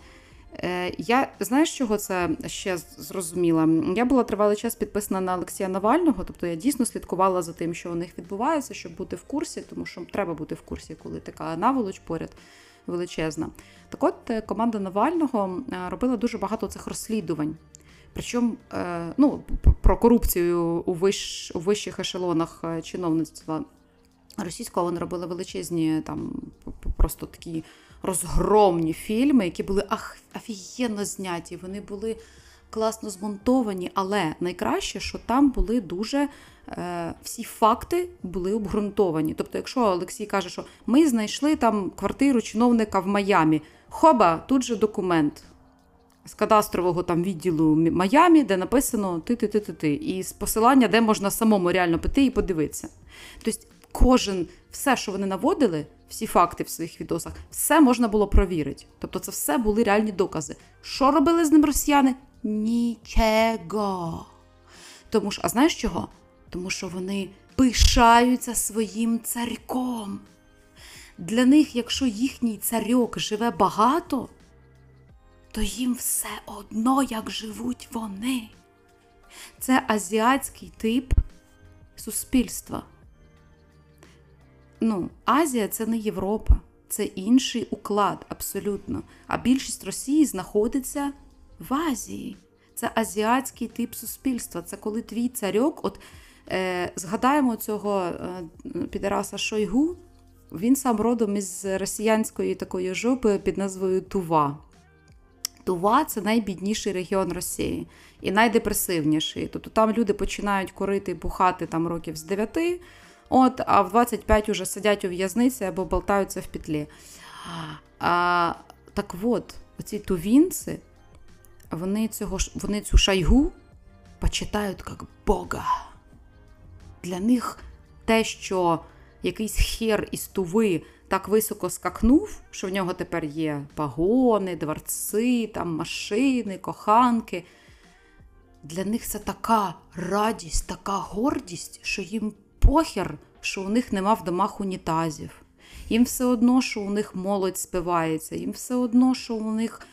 [SPEAKER 2] Е, Я знаєш, чого це ще зрозуміла? Я була тривалий час підписана на Олексія Навального, тобто я дійсно слідкувала за тим, що у них відбувається, щоб бути в курсі, тому що треба бути в курсі, коли така наволоч поряд величезна. Так от е, команда Навального е, робила дуже багато цих розслідувань. Причому ну, про корупцію у вищ, у вищих ешелонах чиновництва російського вони робили величезні там просто такі розгромні фільми, які були офігенно зняті. Вони були класно змонтовані, але найкраще, що там були дуже е, всі факти були обґрунтовані. Тобто, якщо Олексій каже, що ми знайшли там квартиру чиновника в Майамі, хоба, тут же документ. З кадастрового там відділу Майамі, де написано ти-ти-ти-ти-ти, і з посилання, де можна самому реально піти і подивитися. Тобто, кожен, все, що вони наводили, всі факти в своїх відосах, все можна було провірити. Тобто, це все були реальні докази. Що робили з ним росіяни? Нічого. Тому що, а знаєш чого? Тому що вони пишаються своїм царьком. Для них, якщо їхній царьок живе багато, то їм все одно, як живуть вони. Це азіатський тип суспільства. Ну, Азія це не Європа, це інший уклад, абсолютно. А більшість Росії знаходиться в Азії. Це азіатський тип суспільства. Це коли твій царьок, от е, згадаємо цього е, підараса Шойгу, він сам родом із росіянської такої жопи під назвою Тува. Тува це найбідніший регіон Росії і найдепресивніший. Тобто там люди починають курити бухати там років з 9, от, а в 25 вже сидять у в'язниці або болтаються в петлі. А, Так от, оці тувінці вони цього, вони цю шайгу почитають як Бога. Для них те, що якийсь хер із туви так високо скакнув, що в нього тепер є пагони, дворці, там машини, коханки. Для них це така радість, така гордість, що їм похер, що у них нема в домах унітазів. Їм все одно, що у них молодь спивається, їм все одно, що у них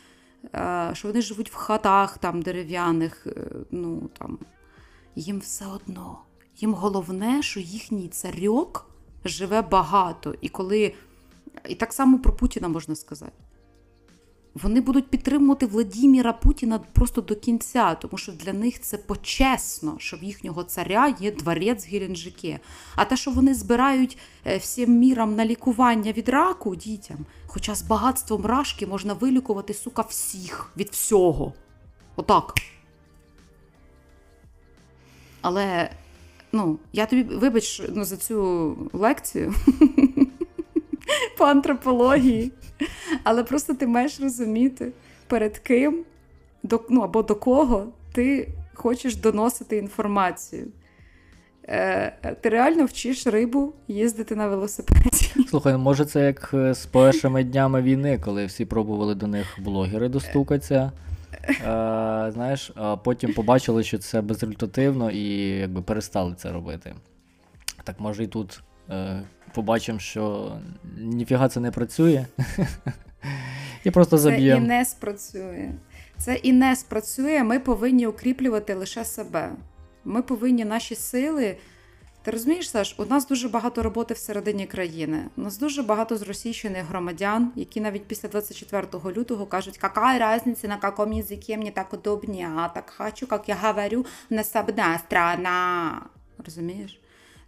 [SPEAKER 2] Е, що вони живуть в хатах там дерев'яних, е, ну там їм все одно. Їм головне, що їхній царьок живе багато. І коли. І так само про Путіна можна сказати. Вони будуть підтримувати Владіміра Путіна просто до кінця, тому що для них це почесно, що в їхнього царя є дворець Геленджике. А те, що вони збирають е, всім мірам на лікування від раку дітям, хоча з багатством рашки можна вилікувати, сука, всіх від всього. Отак. Але, ну, я тобі вибач ну, за цю лекцію [laughs] по антропології. Але просто ти маєш розуміти, перед ким до, ну, або до кого ти хочеш доносити інформацію. Е, Ти реально вчиш рибу їздити на велосипеді.
[SPEAKER 1] Слухай, ну, може, це як е, з першими днями війни, коли всі пробували до них блогери достукатися. Е, знаєш, а потім побачили, що це безрезультативно і якби перестали це робити. Так може і тут е, побачимо, що ніфіга це не працює. [laughs] І просто заб'ємо.
[SPEAKER 2] Це і не спрацює. Це і не спрацює. Ми повинні укріплювати лише себе. Ми повинні наші сили. Ти розумієш, Саш, у нас дуже багато роботи всередині країни. У нас дуже багато зросійщених громадян, які навіть після 24 лютого кажуть, яка різниця, на якому язикі мені так удобні, а так хочу, як я говорю, насабна страна. Розумієш?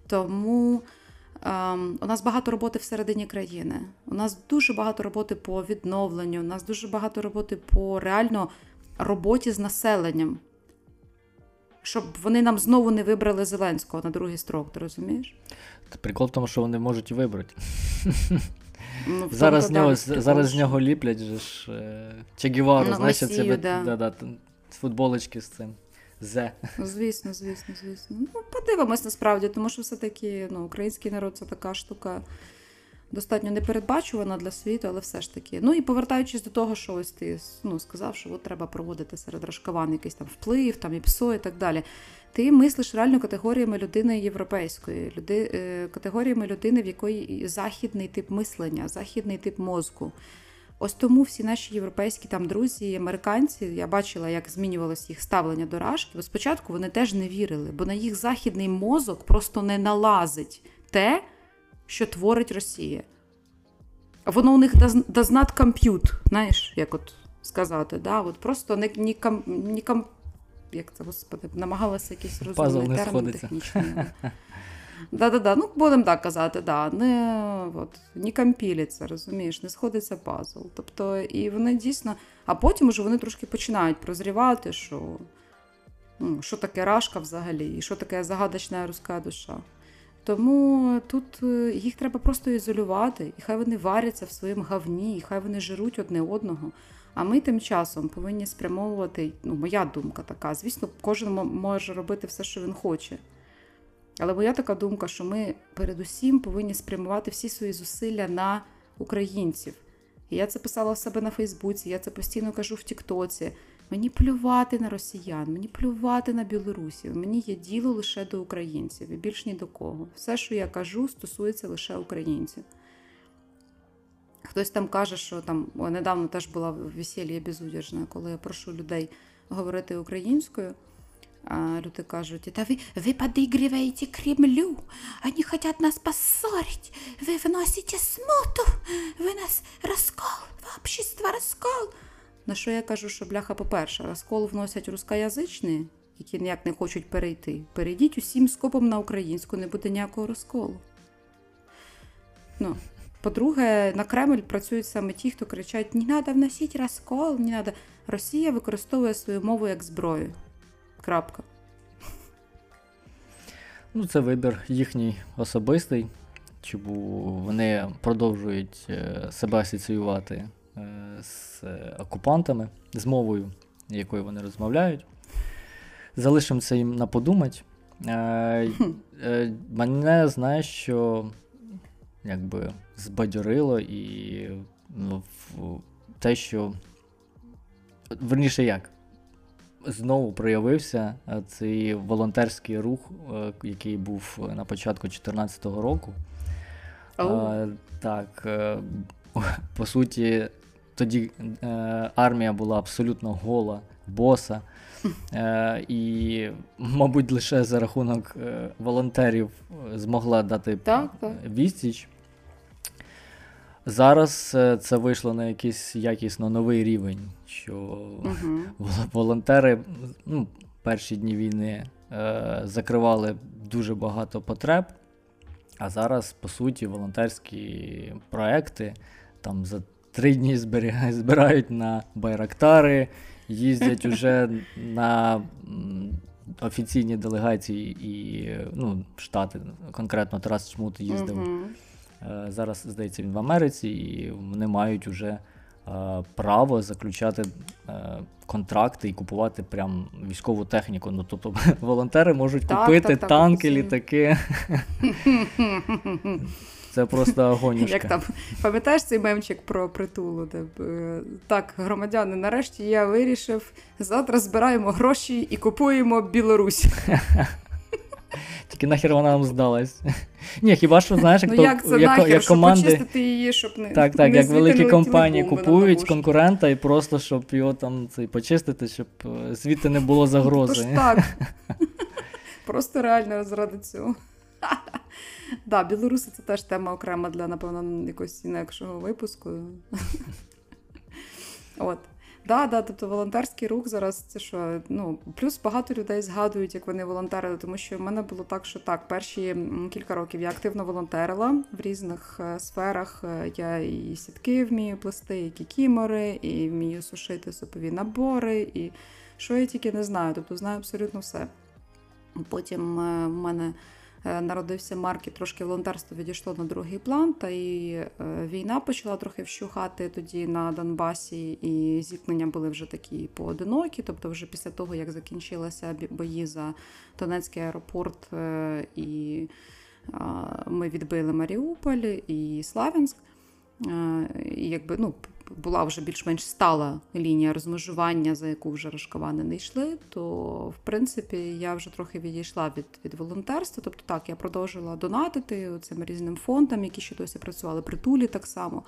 [SPEAKER 2] Тому у нас багато роботи всередині країни. У нас дуже багато роботи по відновленню, у нас дуже багато роботи по реально роботі з населенням щоб вони нам знову не вибрали Зеленського на другий строк, ти розумієш?
[SPEAKER 1] Прикол в тому, що вони можуть вибрати. Ну, зараз з нього зараз з нього ліплять же ж е, Чегівару, ну, знаєш, це да. Да, да, футболочки з цим. Зе.
[SPEAKER 2] Ну, звісно, звісно, звісно. Ну, подивимось насправді, тому що все-таки ну, український народ це така штука достатньо непередбачувана для світу, але все ж таки. Ну і повертаючись до того, що ось ти ну, сказав, що от треба проводити серед рашкаван якийсь там вплив, там і ПСО і так далі. Ти мислиш реально категоріями людини європейської, люди, е, категоріями людини, в якої західний тип мислення, західний тип мозку. Ось тому всі наші європейські там друзі, американці, я бачила, як змінювалося їх ставлення до рашки. Спочатку вони теж не вірили, бо на їх західний мозок просто не налазить те, що творить Росія. Воно у них does not compute, знаєш, як от сказати. да? От Просто не, не, не, не як це, господи, намагалася якийсь розумний термін технічний. [laughs] Да-да-да, ну будемо так казати, да, не от, не компілиться, розумієш, не сходиться пазл. Тобто, і вони дійсно, а потім уже вони трошки починають прозрівати, що ну, що таке рашка взагалі, і що таке загадочна руська душа. Тому тут е, їх треба просто ізолювати, і хай вони варяться в своєму гавні, і хай вони жируть одне одного. А ми тим часом повинні спрямовувати, ну, моя думка така. Звісно, кожен може робити все, що він хоче. Але моя така думка, що ми передусім повинні спрямувати всі свої зусилля на українців. І я це писала в себе на Фейсбуці, я це постійно кажу в Тіктоці. Мені плювати на росіян, мені плювати на білорусів. Мені є діло лише до українців і більш ні до кого. Все, що я кажу, стосується лише українців. Хтось там каже, що там недавно теж була весілля безудержне, коли я прошу людей говорити українською. А люди кажуть, та ви ви подыгрываете Кремлю, вони хочуть нас поссорить, ви вносите смуту, ви нас розкол, в общество розкол. На що я кажу, що бляха, по-перше, розкол вносять рускоязичні, які ніяк не хочуть перейти. Перейдіть усім скопом на українську, не буде ніякого розколу. Ну, По-друге, на Кремль працюють саме ті, хто кричать: не треба вносити розкол, не треба. Росія використовує свою мову як зброю. Крапка.
[SPEAKER 1] Ну, це вибір їхній особистий, чи вони продовжують е, себе асоціювати Е, з окупантами, з мовою, якою вони розмовляють. Залишимо це їм на подумать. Е, мене знаєш, що якби збадьорило і ну, те, що верніше як. Знову проявився цей волонтерський рух, який був на початку 2014 року. Oh. Так, по суті, тоді е, армія була абсолютно гола, боса. Е, І, мабуть, лише за рахунок е, волонтерів е, змогла дати так, так. відсіч. Зараз е, це вийшло на якийсь якісно новий рівень, що угу. [laughs] волонтери ну, перші дні війни е, закривали дуже багато потреб, а зараз, по суті, волонтерські проекти там за три дні [laughs] збирають на байрактари, їздять [laughs] уже на офіційні делегації і ну, штати. Конкретно Тарас Чмут їздив. Uh-huh. Зараз, здається, він в Америці, і вони мають уже право заключати контракти і купувати прям військову техніку. Ну, тобто [laughs] волонтери можуть так, купити так, так, танки, літаки. [laughs] Це просто агонюшка.
[SPEAKER 2] Як там, Пам'ятаєш цей мемчик про притулу? Де, е, так, громадяни, нарешті я вирішив, завтра збираємо гроші і купуємо Білорусь. [laughs]
[SPEAKER 1] Тільки нахер вона нам здалась. [laughs] Ні, хіба що, знаєш, як,
[SPEAKER 2] ну,
[SPEAKER 1] то,
[SPEAKER 2] як це
[SPEAKER 1] як,
[SPEAKER 2] нахер,
[SPEAKER 1] як
[SPEAKER 2] щоб
[SPEAKER 1] команди.
[SPEAKER 2] почистити її, щоб не
[SPEAKER 1] Так, так,
[SPEAKER 2] не
[SPEAKER 1] як великі компанії купують конкурента і просто щоб його там цей, почистити, щоб е, звідти не було
[SPEAKER 2] Тож
[SPEAKER 1] загрози.
[SPEAKER 2] так. [laughs] Просто реально заради цього. [laughs] Да, білоруси це теж тема окрема для, напевно, якогось інакшого випуску. От. Да, да, тобто волонтерський рух зараз це що, ну, плюс багато людей згадують, як вони волонтерили, тому що в мене було так, що так, перші кілька років я активно волонтерила в різних е, сферах. Е, Я і сітки вмію плести, і кікімори, і вмію сушити супові набори, і що я тільки не знаю, тобто знаю абсолютно все. Потім е, в мене народився Марк і трошки волонтерство відійшло на другий план, та і е, війна почала трохи вщухати тоді на Донбасі, і зіткнення були вже такі поодинокі. Тобто, вже після того, як закінчилися бої за Донецький аеропорт, е, і е, ми відбили Маріуполь і Славянськ. Е, І якби ну, була вже більш-менш стала лінія розмежування, за яку вже рашкавани не йшли, то в принципі я вже трохи відійшла від, від волонтерства. Тобто так, я продовжила донатити цим різним фондам, які ще досі працювали, притулі так само.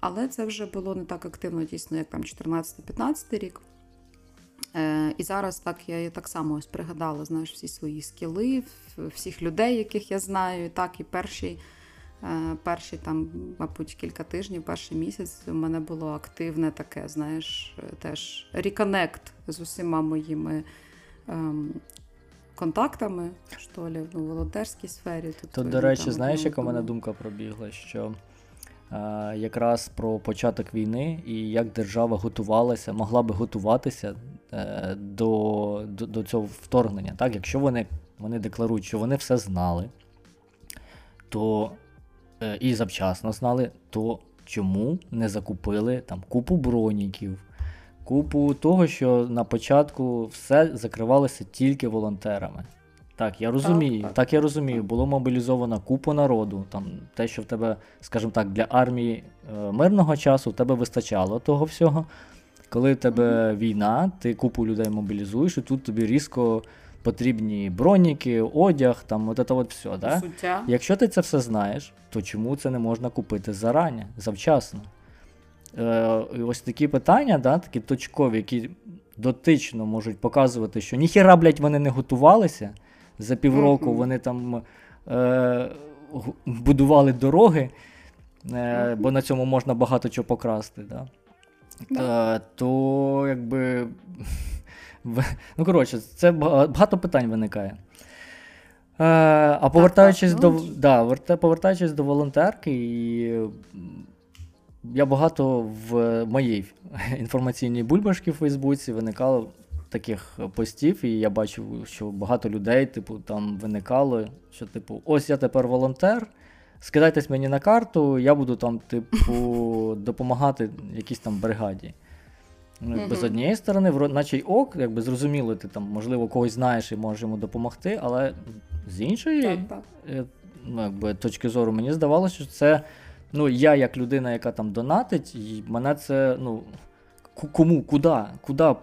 [SPEAKER 2] Але це вже було не так активно, дійсно, як там 14-15 рік. Е, і зараз так я так само ось пригадала, знаєш, всі свої скіли, всіх людей, яких я знаю. І так, і перший, перші там, мабуть, кілька тижнів, перший місяць у мене було активне таке, знаєш, е, теж реконект з усіма моїми ем, контактами, що ну, в волонтерській сфері.
[SPEAKER 1] Тут, до речі, знаєш, яка у мене думка пробігла, що е, якраз про початок війни і як держава готувалася, могла би готуватися е, до, до, до цього вторгнення. Так? Якщо вони, вони декларують, що вони все знали, то е, і завчасно знали, то чому не закупили там купу броніків, купу того, що на початку все закривалося тільки волонтерами. Так, я розумію, так,
[SPEAKER 2] так.
[SPEAKER 1] я розумію. Було мобілізовано купу народу. Там те, що в тебе, скажімо так, для армії е, мирного часу в тебе вистачало того всього. Коли в тебе війна, ти купу людей мобілізуєш, і тут тобі різко потрібні броніки, одяг, там от це от все. Да?
[SPEAKER 2] Суття.
[SPEAKER 1] Якщо ти це все знаєш, то чому це не можна купити зарані, завчасно? Е, ось такі питання, да, такі точкові, які дотично можуть показувати, що ніхіра, блядь, вони не готувалися. За півроку
[SPEAKER 2] Мгм.
[SPEAKER 1] вони там е, будували дороги, е, бо на цьому можна багато чого покрасти. Да? Е, то якби. Ну, коротше, це багато питань виникає. Е, а повертаючись
[SPEAKER 2] так,
[SPEAKER 1] до,
[SPEAKER 2] ну.
[SPEAKER 1] да, повертаючись до волонтерки, і я багато в моїй інформаційній бульбашці в Фейсбуці виникало таких постів, і я бачив, що багато людей, типу, там виникало, що, типу, ось я тепер волонтер, скидайтесь мені на карту, я буду там, типу, допомагати якійсь там бригаді. Ну, якби, З однієї сторони, наче й ок, якби зрозуміло, ти там, можливо, когось знаєш і можеш йому допомогти, але з іншої
[SPEAKER 2] Так, так.
[SPEAKER 1] е, ну, якби, точки зору, мені здавалося, що це. Ну, я як людина, яка там донатить, і мене це, ну. Кому, куди, куди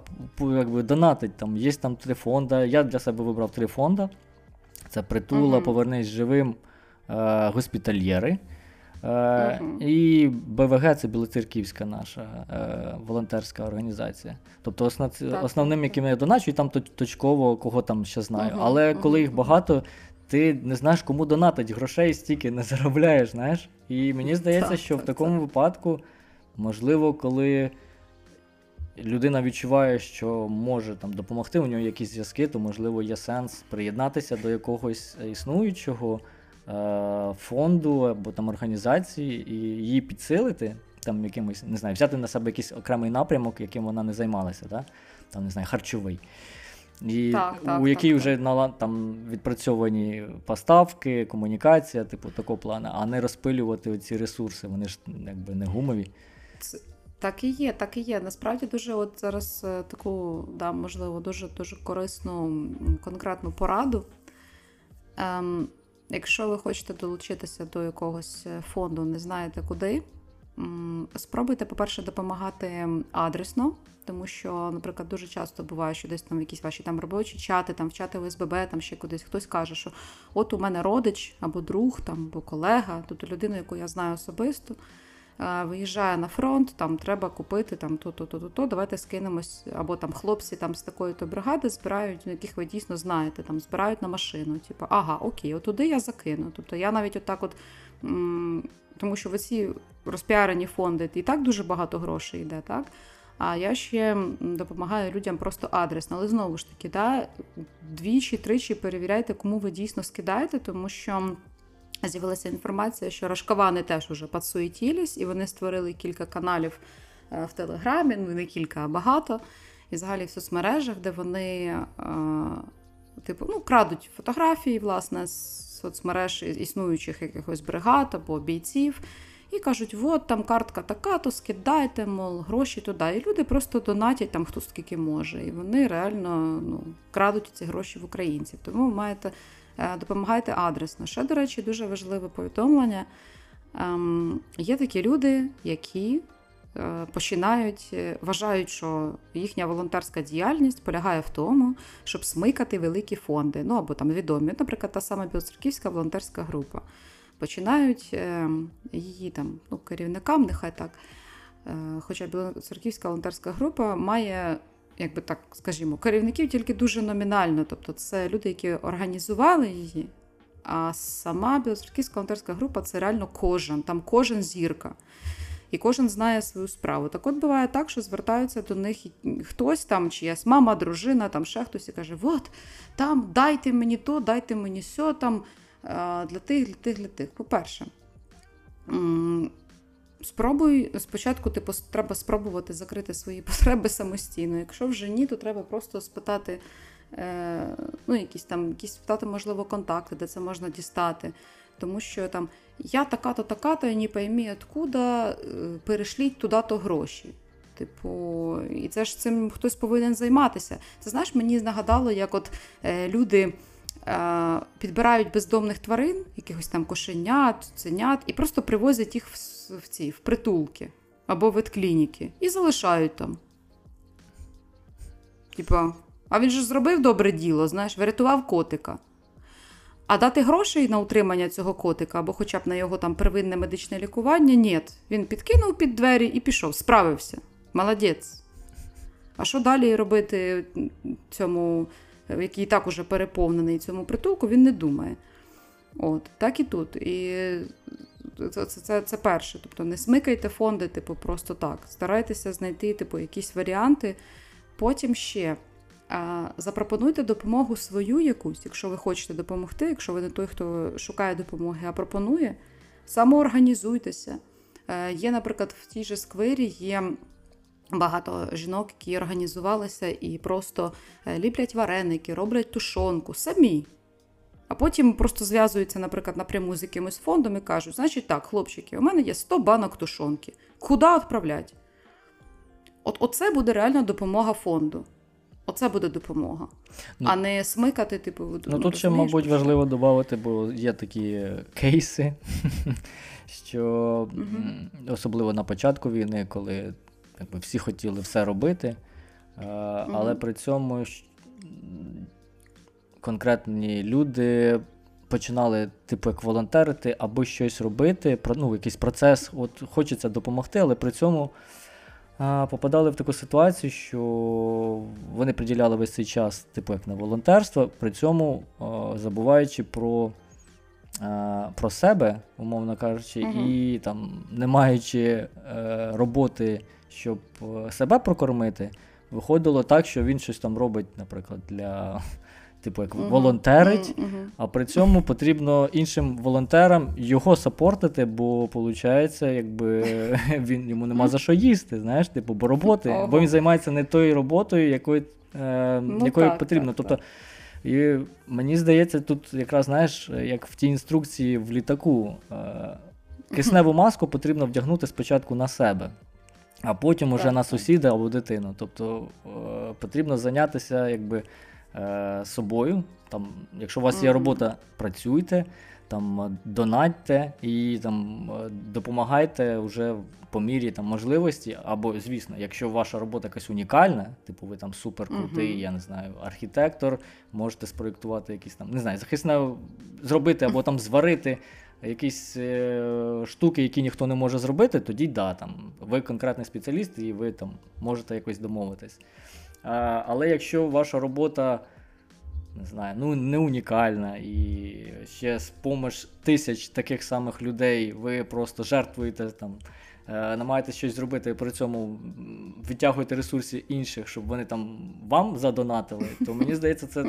[SPEAKER 1] якби, донатить? Там, є там три фонда. Я для себе вибрав три фонда. Це притула,
[SPEAKER 2] Мгм.
[SPEAKER 1] повернись живим, е, госпітальєри. Е,
[SPEAKER 2] Мгм.
[SPEAKER 1] І БВГ це Білоцерківська наша е, волонтерська організація. Тобто основ,
[SPEAKER 2] Так,
[SPEAKER 1] основним,
[SPEAKER 2] так,
[SPEAKER 1] яким я доначу, і там точково кого там ще знаю.
[SPEAKER 2] Мгм,
[SPEAKER 1] Але коли
[SPEAKER 2] мгм,
[SPEAKER 1] їх багато, ти не знаєш, кому донатить, грошей стільки не [laughs] заробляєш, знаєш. І мені здається,
[SPEAKER 2] Так,
[SPEAKER 1] що в
[SPEAKER 2] так,
[SPEAKER 1] такому випадку, можливо, коли людина відчуває, що може там допомогти, у нього якісь зв'язки, то можливо є сенс приєднатися до якогось існуючого фонду або там організації і її підсилити, там якимось, не знаю, взяти на себе якийсь окремий напрямок, яким вона не займалася, да? там, не знаю, харчовий. І
[SPEAKER 2] Так, так,
[SPEAKER 1] у якій
[SPEAKER 2] так,
[SPEAKER 1] вже там відпрацьовані поставки, комунікація, типу такого плану, а не розпилювати оці ресурси, вони ж якби не гумові.
[SPEAKER 2] Так і є, так і є. Насправді дуже от зараз е, таку, да, можливо, дуже дуже корисну конкретну пораду. Ем, якщо ви хочете долучитися до якогось е, фонду, не знаєте куди, Спробуйте, по-перше, допомагати адресно, тому що, наприклад, дуже часто буває, що десь там якісь ваші там робочі чати, там в чати ОСББ, там ще кудись хтось каже, що от у мене родич або друг, там, або колега, тобто людину, яку я знаю особисто, виїжджає на фронт, там треба купити там то-то, то-то, давайте скинемось, або там хлопці там з такої-то бригади збирають, яких ви дійсно знаєте, там збирають на машину. Типу, ага, окей, отуди я закину. Тобто я навіть отак от. Тому що в ці розпіарені фонди і так дуже багато грошей йде, так? А я ще допомагаю людям просто адресно. Але знову ж таки, да, двічі-тричі перевіряйте, кому ви дійсно скидаєте, тому що з'явилася інформація, що рашкавани теж уже підсуетілись, і вони створили кілька каналів е, в Телеграмі, ну не кілька, а багато. І взагалі в соцмережах, де вони е, типу, ну, крадуть фотографії, власне, з соцмереж існуючих якихось бригад або бійців. І кажуть, от там картка така, то скидайте, мол, гроші туди. І люди просто донатять там хто скільки може. І вони реально ну, крадуть ці гроші в українців. Тому ви маєте допомагайте адресно. Ще, до речі, дуже важливе повідомлення. Ем, Є такі люди, які е, починають, е, вважають, що їхня волонтерська діяльність полягає в тому, щоб смикати великі фонди. Ну або там відомі, наприклад, та сама Білоцерківська волонтерська група починають е, її там ну, керівникам, нехай так. Е, хоча Білоцерківська волонтерська група має, як би так скажімо, керівників тільки дуже номінально. Тобто це люди, які організували її. А сама Білоцерківська волонтерська група це реально кожен, там кожен зірка. І кожен знає свою справу. Так от буває так, що звертаються до них хтось там, чиясь мама, дружина, там ще хтось і каже: От, там дайте мені то, дайте мені сьо, там для тих, для тих, для тих. По-перше, спробуй спочатку типу, треба спробувати закрити свої [laughs] потреби самостійно. Якщо вже ні, то треба просто спитати, е, ну, якісь там, якісь спитати, можливо, контакти, де це можна дістати. Тому що там я така-то, така-то, і не поймі, откуда, е, перешліть туди-то гроші. Типу, і це ж цим хтось повинен займатися. Це знаєш, мені нагадало, як от е, люди. Е, підбирають бездомних тварин, якихось там кошенят, ценят, і просто привозять їх в, в ці в притулки або ветклініки і залишають там. Типа, а він же зробив добре діло, знаєш, врятував котика. А дати грошей на утримання цього котика або хоча б на його там первинне медичне лікування ні. Він підкинув під двері і пішов, справився. Молодець. А що далі робити цьому який так уже переповнений цьому притулку, він не думає. От, Так і тут. І це це, це перше. Тобто не смикайте фонди, типу, просто так. Старайтеся знайти типу, якісь варіанти. Потім ще а, запропонуйте допомогу свою якусь, якщо ви хочете допомогти, якщо ви не той, хто шукає допомоги, а пропонує, самоорганізуйтеся. Е, Є, наприклад, в тій же сквері є Багато жінок, які організувалися і просто е, ліплять вареники, роблять тушонку самі. А потім просто зв'язуються, наприклад, напряму з якимось фондом і кажуть: значить так, хлопчики, у мене є 100 банок тушонки. Куди відправлять? От Оце буде реальна допомога фонду. Оце буде допомога. Ну, а не смикати, типу.
[SPEAKER 1] Ну, ну тут ще, мабуть, важливо додати, бо є такі кейси, [laughs] що угу. особливо на початку війни, коли якби всі хотіли все робити, е, але при цьому конкретні люди починали, типу, як волонтерити або щось робити, ну, якийсь процес, от хочеться допомогти, але при цьому. Попадали в таку ситуацію, що вони приділяли весь цей час, типу як на волонтерство, при цьому забуваючи про про себе, умовно кажучи, uh і там не маючи е, роботи щоб е, себе прокормити, виходило так, що він щось там робить, наприклад, для. [laughs] Типу, як uh-huh. волонтерить, uh-huh. а при цьому потрібно іншим волонтерам його сапортити, бо виходить, якби [laughs] він йому нема за що їсти, знаєш, типу, бо роботи, uh-huh. бо він займається не тою роботою, якою е, ну, якою так, потрібно. Так, тобто, так. і мені здається, тут якраз знаєш, як в тій інструкції в літаку, е, кисневу маску потрібно вдягнути спочатку на себе а потім уже на сусіда або дитину. Тобто е, потрібно зайнятися якби, е, собою. Там, Якщо у вас є робота, працюйте. там донатьте і там допомагайте вже по мірі там можливості. Або, звісно, якщо ваша робота якась унікальна, типу ви там супер крутий, uh-huh. я не знаю, архітектор, можете спроєктувати якісь там, не знаю, захисне зробити або там зварити якісь е, штуки, які ніхто не може зробити, тоді да, там, ви конкретний спеціаліст і ви там можете якось домовитись. А, Але якщо ваша робота не знаю, ну не унікальна, і ще з поміж тисяч таких самих людей ви просто жертвуєте там. Е, намагаєтесь щось зробити, і при цьому витягуєте ресурси інших, щоб вони там вам задонатили, то мені здається, це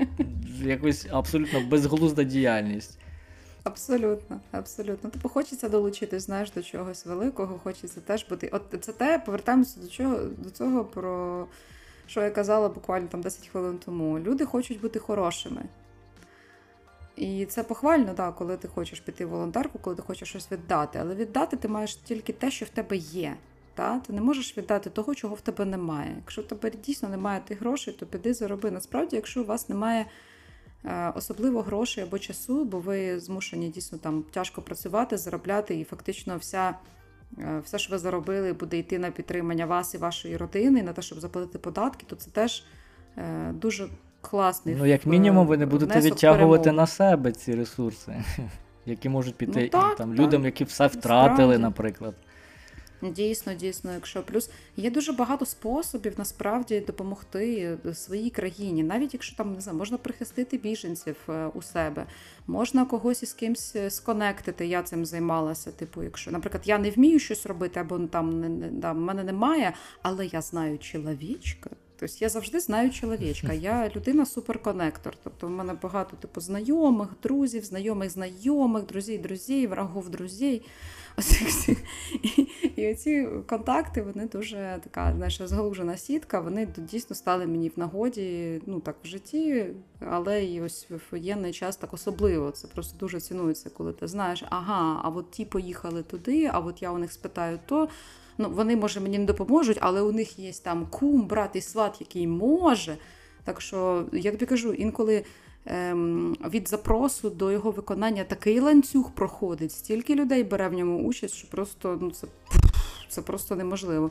[SPEAKER 1] [laughs] якось абсолютно безглузда діяльність.
[SPEAKER 2] Абсолютно, абсолютно. Тобто хочеться долучитись, знаєш, до чогось великого, хочеться теж бути. От це те, повертаємося до чого до цього, про що я казала буквально там 10 хвилин тому. Люди хочуть бути хорошими. І це похвально, да, коли ти хочеш піти в волонтерку, коли ти хочеш щось віддати. Але віддати ти маєш тільки те, що в тебе є. Та? Ти не можеш віддати того, чого в тебе немає. Якщо в тебе дійсно немає тих грошей, то піди зароби. Насправді, якщо у вас немає особливо грошей або часу, бо ви змушені дійсно там тяжко працювати, заробляти, і фактично вся. Е, все, що ви заробили, буде йти на підтримання вас і вашої родини, на те, щоб заплатити податки, то це теж е, дуже класний.
[SPEAKER 1] Ну, як мінімум, ви не будете відтягувати на себе ці ресурси, [laughs] які можуть піти ну, так, там, так. людям, які все втратили, Справді. наприклад.
[SPEAKER 2] Дійсно, дійсно, якщо плюс є дуже багато способів насправді допомогти своїй країні, навіть якщо там не знаю, можна прихистити біженців е, у себе, можна когось із кимсь е, сконектити. Я цим займалася. Типу, якщо, наприклад, я не вмію щось робити, або там не, не там, мене немає, але я знаю чоловічка. Тобто я завжди знаю чоловічка. Я [laughs] людина суперконектор. Тобто в мене багато типу знайомих, друзів, знайомих, знайомих, друзів, друзів, врагов, друзів. [laughs] І, і оці контакти, вони дуже така знаєш, розгалужена сітка, вони дійсно стали мені в нагоді, ну так в житті, але і ось в воєнний час так особливо. Це просто дуже цінується, коли ти знаєш, ага, а от ті поїхали туди, а от я у них спитаю то. Ну, Вони, може, мені не допоможуть, але у них є там кум, брат і сват, який може. Так що, я тобі кажу, інколи ем, від запросу до його виконання такий ланцюг проходить, стільки людей бере в ньому участь, що просто ну, це це просто неможливо.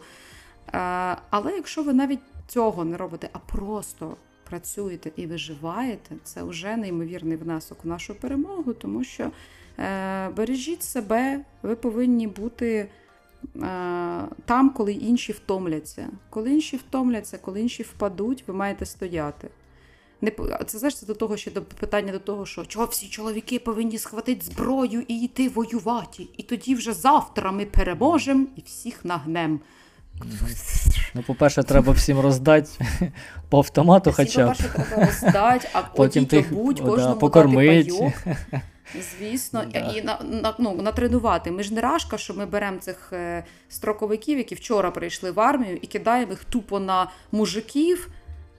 [SPEAKER 2] Е, але якщо ви навіть цього не робите, а просто працюєте і виживаєте, це вже неймовірний внесок у нашу перемогу, тому що е, бережіть себе, ви повинні бути. Е, там, коли інші втомляться. Коли інші втомляться, коли інші впадуть, ви маєте стояти. Не це знаєш, це до того, що до питання до того, що чого всі чоловіки повинні схватити зброю і йти воювати. І тоді вже завтра ми переможемо і всіх нагнем.
[SPEAKER 1] Ну, по-перше, треба всім роздати по автомату, хоча
[SPEAKER 2] б. По-перше, треба роздати, а потім тих, будь, Звісно, да. і на, на, ну, натренувати. Ми ж не рашка, що ми беремо цих е, строковиків, які вчора прийшли в армію, і кидаємо їх тупо на мужиків,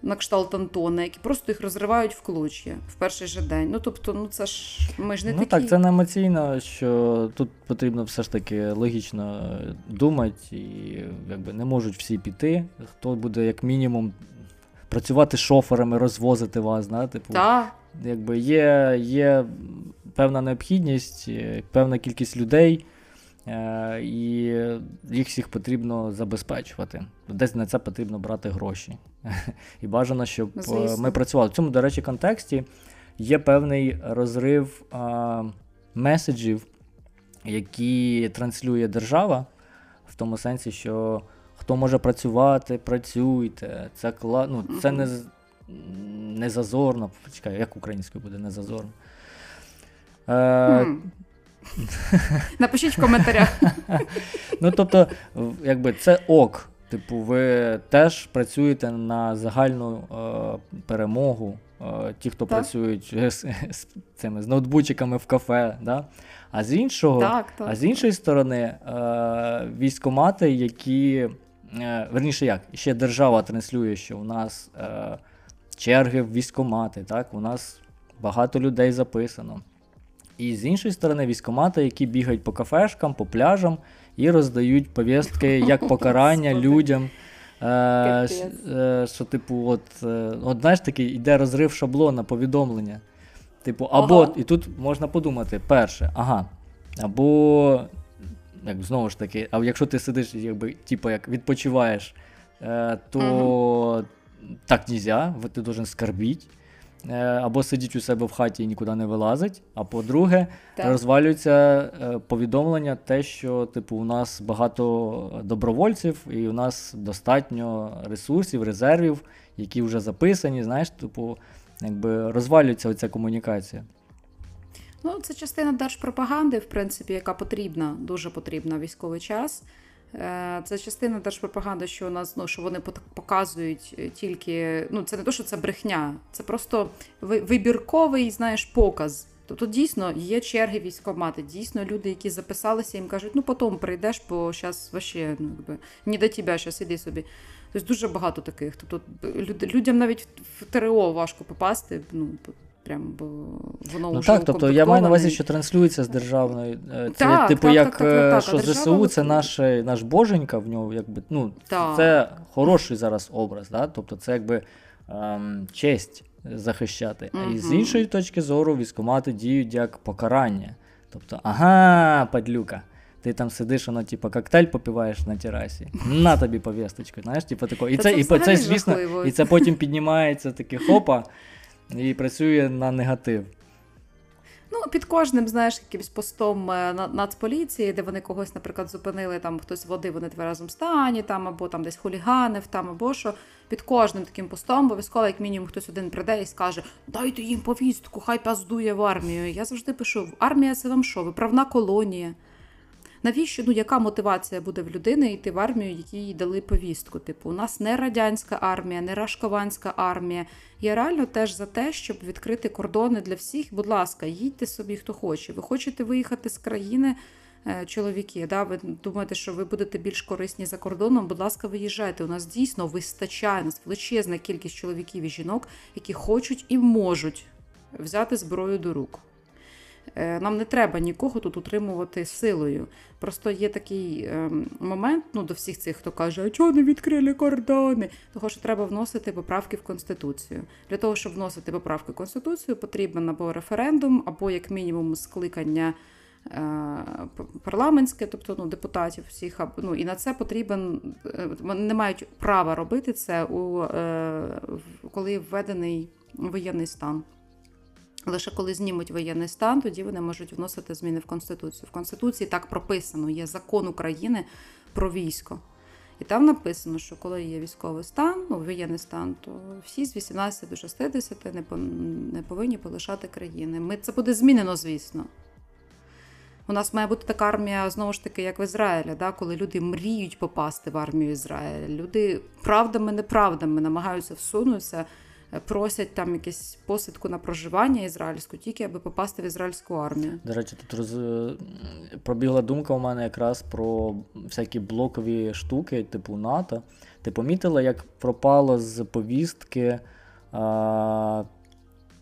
[SPEAKER 2] на кшталт Антона, які просто їх розривають в клоч'я в перший же день. Ну тобто, ну це ж ми ж не
[SPEAKER 1] ну,
[SPEAKER 2] такі.
[SPEAKER 1] так, це не емоційно, що тут потрібно все ж таки логічно думати, і якби не можуть всі піти. Хто буде як мінімум працювати шоферами, розвозити вас, да? типу, якби є, є певна необхідність, певна кількість людей. Е, і їх всіх потрібно забезпечувати. Десь на це потрібно брати гроші. [laughs] І бажано, щоб е, Звісно. ми працювали. В цьому, до речі, контексті є певний розрив меседжів, які транслює держава, в тому сенсі, що хто може працювати, працюйте. Це кла... ну, це не не зазорно. Чекай, як українською буде не зазорно.
[SPEAKER 2] Е, [laughs] Напишіть в коментарях. [laughs]
[SPEAKER 1] Ну, тобто, якби це ок. Типу, ви теж працюєте на загальну е, перемогу. Е, ті, хто так. працюють з, з цими з ноутбучиками в кафе. Да? А з іншого,
[SPEAKER 2] так, так.
[SPEAKER 1] а з іншої сторони, е, військомати, які. Е, верніше як, ще держава транслює, що у нас е, черги в військомати, так? у нас багато людей записано. І з іншої сторони, військомати, які бігають по кафешкам, по пляжам і роздають повістки як [laughs] покарання людям. Е, е, Що, типу, от, е, от знаєш, такий іде розрив шаблона, повідомлення. Типу, або
[SPEAKER 2] Ага.
[SPEAKER 1] і тут можна подумати, перше, ага, або як знову ж таки, а якщо ти сидиш, якби, типу, як відпочиваєш, е, то так нельзя, ти должен скарбіть. Е, або сидіть у себе в хаті і нікуди не вилазить. А по-друге,
[SPEAKER 2] Так.
[SPEAKER 1] розвалюється е, повідомлення, те, що типу, у нас багато добровольців, і у нас достатньо ресурсів, резервів, які вже записані. Знаєш, типу, якби розвалюється оця комунікація.
[SPEAKER 2] Ну, це частина держпропаганди, в принципі, яка потрібна, дуже потрібна в військовий час. Е, Це частина держпропаганди, що у нас ну, що вони показують е, тільки. Ну, це не то, що це брехня, це просто ви- вибірковий, знаєш, показ. Тобто дійсно є черги військкомати, дійсно люди, які записалися, їм кажуть, ну потім прийдеш, бо зараз вообще ну, не до тебе, зараз іди собі. Тобто дуже багато таких. Тобто люд- людям навіть в ТРО важко попасти. Ну, прям бо воно
[SPEAKER 1] Ну
[SPEAKER 2] вже
[SPEAKER 1] так, тобто я маю на увазі, що транслюється з державної. е, Це
[SPEAKER 2] Так,
[SPEAKER 1] типу
[SPEAKER 2] так,
[SPEAKER 1] як
[SPEAKER 2] так, так,
[SPEAKER 1] е,
[SPEAKER 2] так,
[SPEAKER 1] що ЗСУ це наш, наш боженька, в нього якби ну
[SPEAKER 2] Так.
[SPEAKER 1] це хороший зараз образ, да? тобто це якби ем, честь захищати. А і з іншої точки зору військомати діють як покарання. Тобто, ага, падлюка. Ти там сидиш, воно, типу, коктейль попиваєш на терасі. На тобі повісточку, знаєш, типу такого. І це,
[SPEAKER 2] це
[SPEAKER 1] і це, звісно,
[SPEAKER 2] жахливо.
[SPEAKER 1] і це потім піднімається таке хопа і працює на негатив.
[SPEAKER 2] Ну, під кожним, знаєш, якимось постом е, на- Нацполіції, де вони когось, наприклад, зупинили, там хтось води, вони тверезому стані, там, або там десь хуліганив, там, або що. Під кожним таким постом обов'язково, як мінімум, хтось один прийде і скаже: дайте їм повістку, хай паздує в армію. Я завжди пишу: армія це вам що? Виправна колонія. Навіщо, ну яка мотивація буде в людини йти в армію, якій дали повістку? Типу, у нас не радянська армія, не рашкованська армія. Я реально теж за те, щоб відкрити кордони для всіх. Будь ласка, їдьте собі, хто хоче. Ви хочете виїхати з країни, е, чоловіки? Да? Ви думаєте, що ви будете більш корисні за кордоном? Будь ласка, виїжджайте. У нас дійсно вистачає у нас величезна кількість чоловіків і жінок, які хочуть і можуть взяти зброю до рук. Е, Нам не треба нікого тут утримувати силою. Просто є такий ем, момент ну, до всіх цих, хто каже, а чого не відкрили кордони? Того, що треба вносити поправки в Конституцію. Для того, щоб вносити поправки в Конституцію, потрібен або референдум, або як мінімум скликання е, парламентське, тобто ну, депутатів всіх. Ну, і на це потрібен, е, вони не мають права робити це, у, коли введений воєнний стан. Лише коли знімуть воєнний стан, тоді вони можуть вносити зміни в Конституцію. В Конституції так прописано, є закон України про військо. І там написано, що коли є військовий стан, ну, воєнний стан, то всі з 18 до 60 не, не повинні полишати країни. Ми, це буде змінено, звісно. У нас має бути така армія, знову ж таки, як в Ізраїлі, да, коли люди мріють попасти в армію Ізраїля. Люди правдами, неправдами намагаються всунутися, просять там якусь посвідку на проживання ізраїльську, тільки аби попасти в ізраїльську армію.
[SPEAKER 1] До речі, тут роз... пробігла думка у мене якраз про всякі блокові штуки, типу НАТО. Ти помітила, як пропало з повістки а,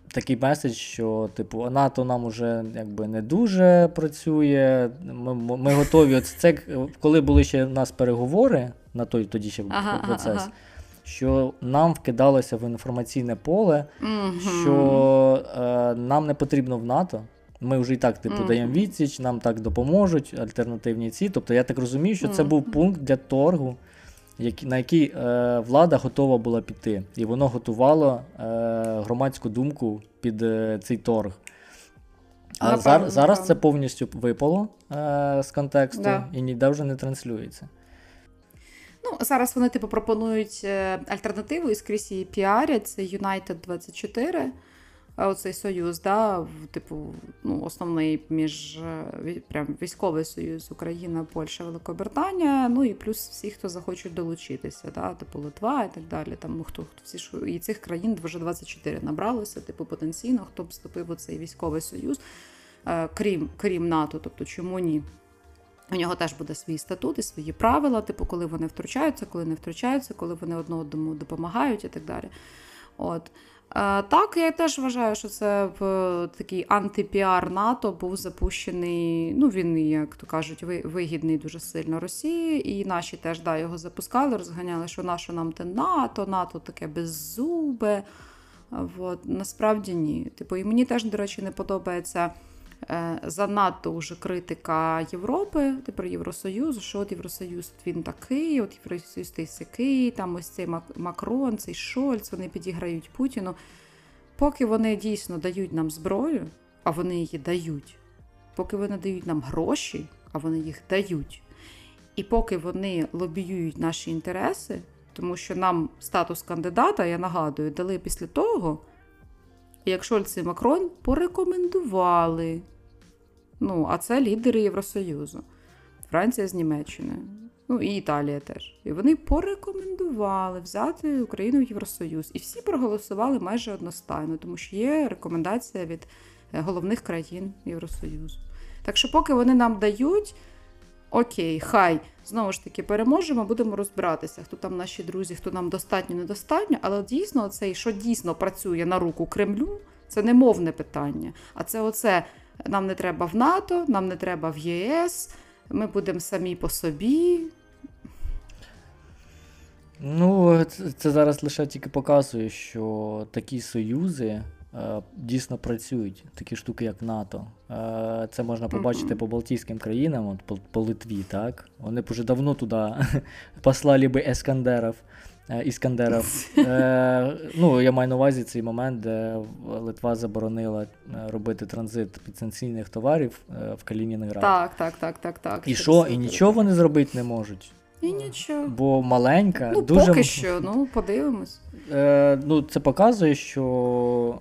[SPEAKER 1] такий меседж, що типу НАТО нам уже якби не дуже працює. Ми, ми готові. От це коли були ще в нас переговори на той тоді ще
[SPEAKER 2] Ага, ага,
[SPEAKER 1] процес.
[SPEAKER 2] ага.
[SPEAKER 1] Що нам вкидалося в інформаційне поле,
[SPEAKER 2] Мгм.
[SPEAKER 1] що е, нам не потрібно в НАТО. Ми вже і так, типу, даємо відсіч, нам так допоможуть, альтернативні ці. Тобто я так розумію, що це був пункт для торгу, який- на який е, влада готова була піти. І воно готувало е, громадську думку під е, цей торг. А
[SPEAKER 2] Напевно,
[SPEAKER 1] зар, зараз
[SPEAKER 2] напевно.
[SPEAKER 1] це повністю випало е, з контексту
[SPEAKER 2] Да.
[SPEAKER 1] і ніде вже не транслюється.
[SPEAKER 2] Ну, зараз вони типу пропонують е, альтернативу і скрізь її піарять. Це United 24, оцей союз, да, типу, ну, основний між е, прям військовий союз Україна, Польща, Великобританія. Ну і плюс всі, хто захочуть долучитися, да, типу Литва і так далі. Там ну, хто хто всі ж і цих країн вже 24 набралося, типу потенційно, хто б вступив у цей військовий союз, е, крім, крім НАТО, тобто чому ні? У нього теж буде свій статут і свої правила, типу, коли вони втручаються, коли не втручаються, коли вони одне одному допомагають і так далі. От. Е, Так, я теж вважаю, що це в такий антипіар НАТО був запущений. Ну, він, як то кажуть, вигідний дуже сильно Росії, і наші теж да, його запускали, розганяли, що наше нам те НАТО, НАТО таке беззубе. От, насправді ні. Типу, і мені теж, до речі, не подобається е, занадто вже критика Європи, тепер Євросоюзу, що от Євросоюз він такий, от Євросоюз той сякий, там ось цей Макрон, цей Шольц, вони підіграють Путіну. Поки вони дійсно дають нам зброю, а вони її дають, поки вони дають нам гроші, а вони їх дають. І поки вони лобіюють наші інтереси, тому що нам статус кандидата, я нагадую, дали після того, як Шольц і Макрон порекомендували. Ну, а це лідери Євросоюзу, Франція з Німеччиною, ну і Італія теж. І вони порекомендували взяти Україну в Євросоюз. І всі проголосували майже одностайно, тому що є рекомендація від е, головних країн Євросоюзу. Так що, поки вони нам дають. Окей, хай знову ж таки переможемо, будемо розбиратися, хто там наші друзі, хто нам достатньо, недостатньо. Але дійсно, цей, що дійсно працює на руку Кремлю, це не мовне питання. А це оце нам не треба в НАТО, нам не треба в ЄС, ми будемо самі по собі.
[SPEAKER 1] Ну, це, зараз лише тільки показує, що такі союзи. Е, дійсно працюють такі штуки, як НАТО. Е, це можна побачити по Балтійським країнам, от по, по Литві, так? Вони б уже давно туди [laughs] послали би ескандерів. Е, іскандерів. [laughs] ну, Я маю на увазі цей момент, де Литва заборонила робити транзит підсанкційних товарів в Калінінград.
[SPEAKER 2] Так, так, так, так, так.
[SPEAKER 1] І що? І нічого вони зробити не можуть.
[SPEAKER 2] І нічого.
[SPEAKER 1] Бо маленька,
[SPEAKER 2] ну,
[SPEAKER 1] дуже.
[SPEAKER 2] Поки що, ну подивимось.
[SPEAKER 1] Е, Ну, Це показує, що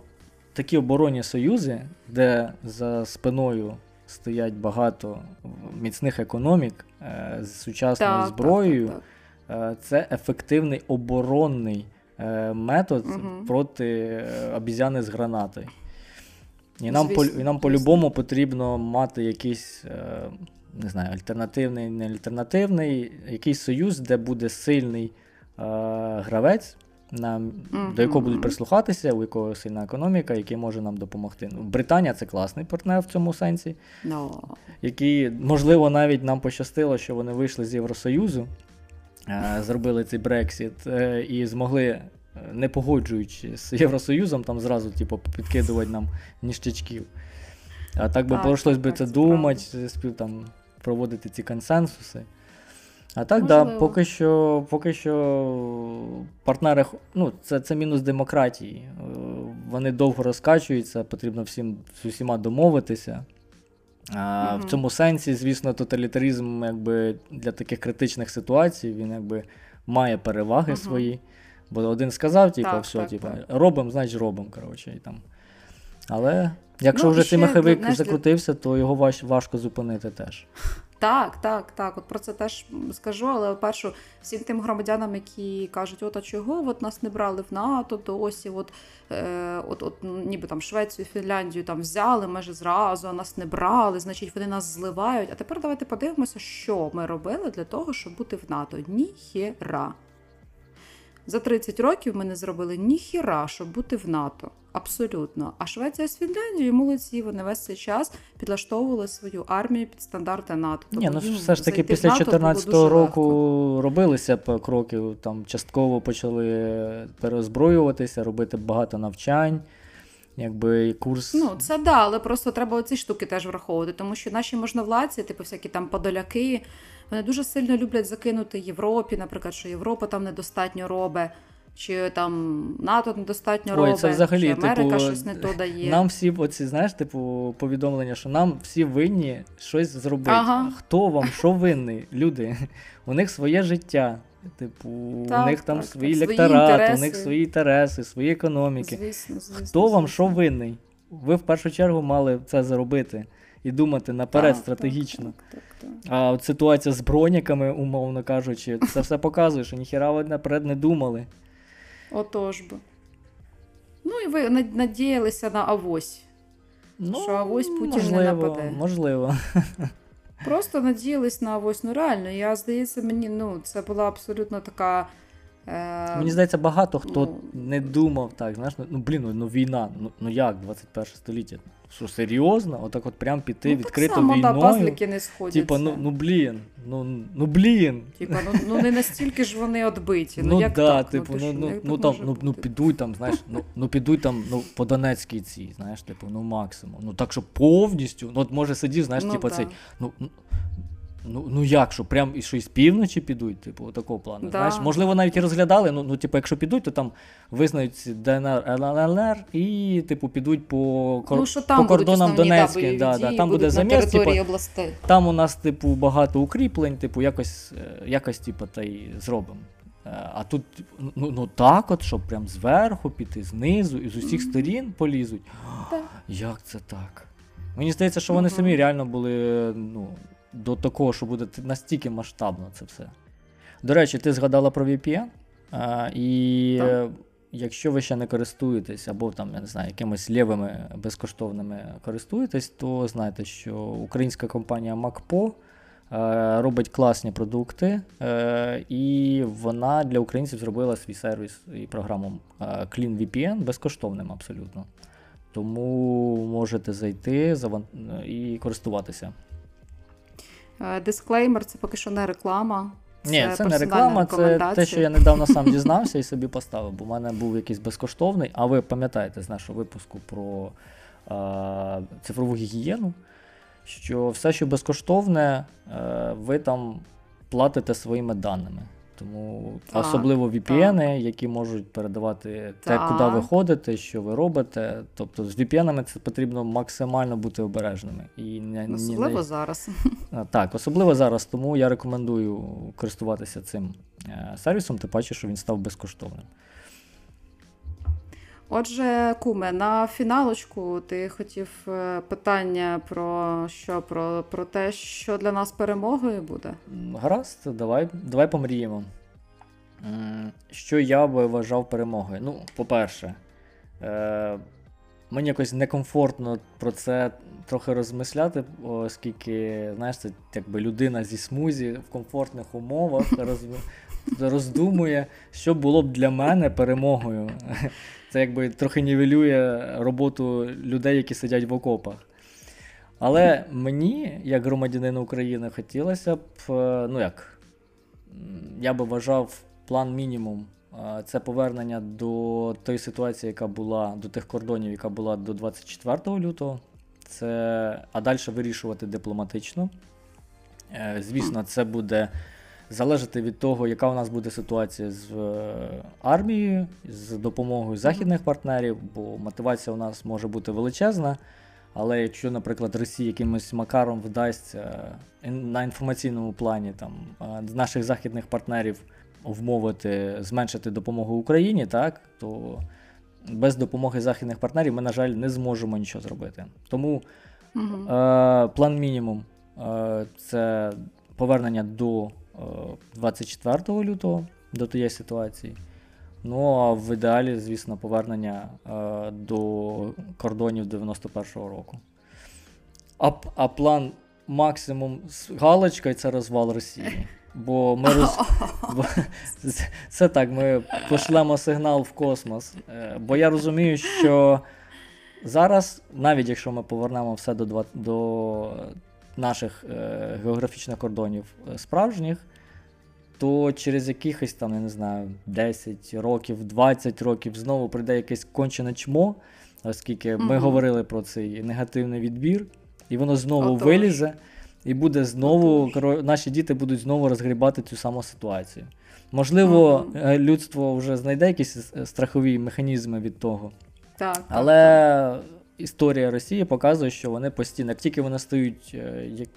[SPEAKER 1] такі оборонні союзи, де за спиною стоять багато міцних економік е, з сучасною так, зброєю, так, так, е, це ефективний оборонний е, метод угу. проти обізяни з гранатою. І нам звісно, по, і нам по-любому потрібно мати якийсь не знаю, альтернативний, не альтернативний, якийсь союз, де буде сильний гравець на, mm-hmm. до якого будуть прислухатися, у якого сильна економіка, який може нам допомогти. Ну, Британія це класний партнер в цьому сенсі,
[SPEAKER 2] no.
[SPEAKER 1] який, можливо, навіть нам пощастило, що вони вийшли з Євросоюзу, е, зробили цей Брексіт е, і змогли. Е, не погоджуючись з Євросоюзом, там зразу типу, підкидувати нам ніштячків. А так би прийшлось би це думати, спів там проводити ці консенсуси. А так, да, поки що поки що партнери, ну, це це мінус демократії. Е, вони довго розкачуються, потрібно всім з усіма домовитися. А, mm-hmm. В цьому сенсі, звісно, тоталітаризм якби, для таких критичних ситуацій він якби має переваги mm-hmm. свої. Бо один сказав, типу, все, так, типу, так. робимо, значить робимо. коротше, і там. Але якщо ну, вже цей маховик закрутився, то його важ, важко зупинити теж.
[SPEAKER 2] Так, так, так. От про це теж скажу, але першу всім тим громадянам, які кажуть, от а чого от нас не брали в НАТО, то ось і от, е, от, от ніби там Швецію, Фінляндію там взяли майже зразу, а нас не брали, значить вони нас зливають. А тепер давайте подивимося, що ми робили для того, щоб бути в НАТО. Ніхера. За 30 років ми не зробили ніхіра, щоб бути в НАТО. Абсолютно. А Швеція з Фінляндією молодці, вони весь цей час підлаштовували свою армію під стандарти НАТО.
[SPEAKER 1] Ні, ну все ж таки після 2014 року легко. робилися кроки, там частково почали переозброюватися, робити багато навчань. Якби курс.
[SPEAKER 2] Ну, це да, але просто треба оці штуки теж враховувати, тому що наші можновладці, типу всякі там подоляки, вони дуже сильно люблять закинути Європі, наприклад, що Європа там недостатньо робить чи там НАТО недостатньо Ой, робить, це взагалі, чи Америка типу, щось не то дає.
[SPEAKER 1] Нам всі оці, знаєш, типу, повідомлення, що нам всі винні щось зробити. Ага. Хто вам що винний? Люди? У них своє життя. Типу, так, у них там так, свої так, лекторати, у них свої інтереси, свої економіки.
[SPEAKER 2] Звісно, звісно,
[SPEAKER 1] Хто вам що винний? Ви в першу чергу мали це зробити і думати наперед стратегічно. А от ситуація з броняками, умовно кажучи, це все показує, що ніхіра ви наперед не думали.
[SPEAKER 2] Отож би. Ну і ви надіялися на авось. Ну, що авось Путін можливо, не нападе.
[SPEAKER 1] Можливо.
[SPEAKER 2] Просто надіялись на авось. Ну реально, я здається, мені ну, це була абсолютно така Е,
[SPEAKER 1] Мені здається, багато хто
[SPEAKER 2] ну,
[SPEAKER 1] не думав так, знаєш, ну блін, ну, ну війна, ну, ну як, 21 століття? Що серйозно? Отак от прям піти
[SPEAKER 2] ну,
[SPEAKER 1] відкрито
[SPEAKER 2] так само, да,
[SPEAKER 1] війною.
[SPEAKER 2] пазлики не сходяться.
[SPEAKER 1] Типа, ну, ну блін, ну, ну блін.
[SPEAKER 2] Типа, ну, ну не настільки ж вони відбиті. Ну,
[SPEAKER 1] Ну
[SPEAKER 2] як
[SPEAKER 1] да,
[SPEAKER 2] так?
[SPEAKER 1] типу,
[SPEAKER 2] ну
[SPEAKER 1] ну,
[SPEAKER 2] що,
[SPEAKER 1] ну, ну там, ну, ну підуть там, знаєш, ну, ну підуть там, ну, по Донецькій цій, знаєш, типу, ну максимум. Ну так що повністю, ну от може сидів, знаєш,
[SPEAKER 2] Ну,
[SPEAKER 1] типу
[SPEAKER 2] да.
[SPEAKER 1] цей, ну, ну, ну, як, що прям і що із півночі підуть, типу, такого плану.
[SPEAKER 2] Да.
[SPEAKER 1] Знаєш, можливо, навіть і розглядали, ну, ну, типу, якщо підуть, то там визнають ДНР, ЛНР і, типу, підуть по, кор-
[SPEAKER 2] ну, що там
[SPEAKER 1] по кордонам
[SPEAKER 2] основні,
[SPEAKER 1] Да, да, там буде заміс, типу, там у нас, типу, багато укріплень, типу, якось, е, якось типу, та й зробимо. Е, А тут, ну, ну так, от, щоб прям зверху піти, знизу, і з усіх сторін полізуть.
[SPEAKER 2] Так.
[SPEAKER 1] Як це так? Мені здається, що вони
[SPEAKER 2] Мгм.
[SPEAKER 1] самі реально були ну, до такого, що буде настільки масштабно це все. До речі, ти згадала про VPN, а, і
[SPEAKER 2] Так.
[SPEAKER 1] е, якщо ви ще не користуєтесь, або там, я не знаю, якимись лівими безкоштовними користуєтесь, то знайте, що українська компанія MacPo е, робить класні продукти, е, і вона для українців зробила свій сервіс і програму е, CleanVPN безкоштовним абсолютно. Тому можете зайти і користуватися.
[SPEAKER 2] Е, Дисклеймер це поки що не реклама.
[SPEAKER 1] Ні, це не реклама, це те, що я недавно сам [laughs] дізнався і собі поставив, бо в мене був якийсь безкоштовний, а ви пам'ятаєте з нашого випуску про е, цифрову гігієну, що все, що безкоштовне, е, ви там платите своїми даними. Тому
[SPEAKER 2] Так,
[SPEAKER 1] особливо VPN, які можуть передавати те, куди ви ходите, що ви робите. Тобто з VPN це потрібно максимально бути обережними. І не, ні-
[SPEAKER 2] Особливо
[SPEAKER 1] не-
[SPEAKER 2] зараз.
[SPEAKER 1] Так, особливо зараз, тому я рекомендую користуватися цим е, сервісом, тим паче, що він став безкоштовним.
[SPEAKER 2] Отже, Куме, на фіналочку ти хотів е, питання про що? Про, про те, що для нас перемогою буде?
[SPEAKER 1] Гаразд, давай, давай помріємо. Що я би вважав перемогою? Ну, по-перше, е, мені якось некомфортно про це трохи розмисляти, оскільки, знаєш, це якби людина зі смузі в комфортних умовах роз, [laughs] роздумує, що було б для мене перемогою. Це якби трохи нівелює роботу людей, які сидять в окопах. Але мені, як громадянину України, хотілося б, е, ну як, я би вважав план мінімум. е, Це повернення до тої ситуації, яка була, до тих кордонів, яка була до 24 лютого. Це, а далі вирішувати дипломатично. Е, Звісно, це буде залежати від того, яка у нас буде ситуація з е, армією, з допомогою західних партнерів, бо мотивація у нас може бути величезна. Але якщо, наприклад, Росія якимось макаром вдасться на інформаційному плані там, е, наших західних партнерів вмовити зменшити допомогу Україні, так, то без допомоги західних партнерів ми, на жаль, не зможемо нічого зробити. Тому
[SPEAKER 2] Угу.
[SPEAKER 1] Е, план мінімум е, це повернення до е, 24 лютого, до тієї ситуації. Ну, а в ідеалі, звісно, повернення е, до кордонів 91-го року. А, а план максимум з галочкою це розвал Росії. Бо ми роз... бо це- так, ми пошлемо сигнал в космос. Е, Бо я розумію, що зараз, навіть якщо ми повернемо все до, два- до наших е, географічних кордонів е, справжніх, то через якихось там, я не знаю, 10 років, 20 років знову прийде якесь кончене чмо, оскільки ми
[SPEAKER 2] Мгм.
[SPEAKER 1] говорили про цей негативний відбір, і воно знову
[SPEAKER 2] Отож.
[SPEAKER 1] вилізе, і буде знову, коро- наші діти будуть знову розгрібати цю саму ситуацію. Можливо, е, людство вже знайде якісь е, страхові механізми від того.
[SPEAKER 2] Так, так, так.
[SPEAKER 1] Історія Росії показує, що вони постійно, як тільки вони стають е, як,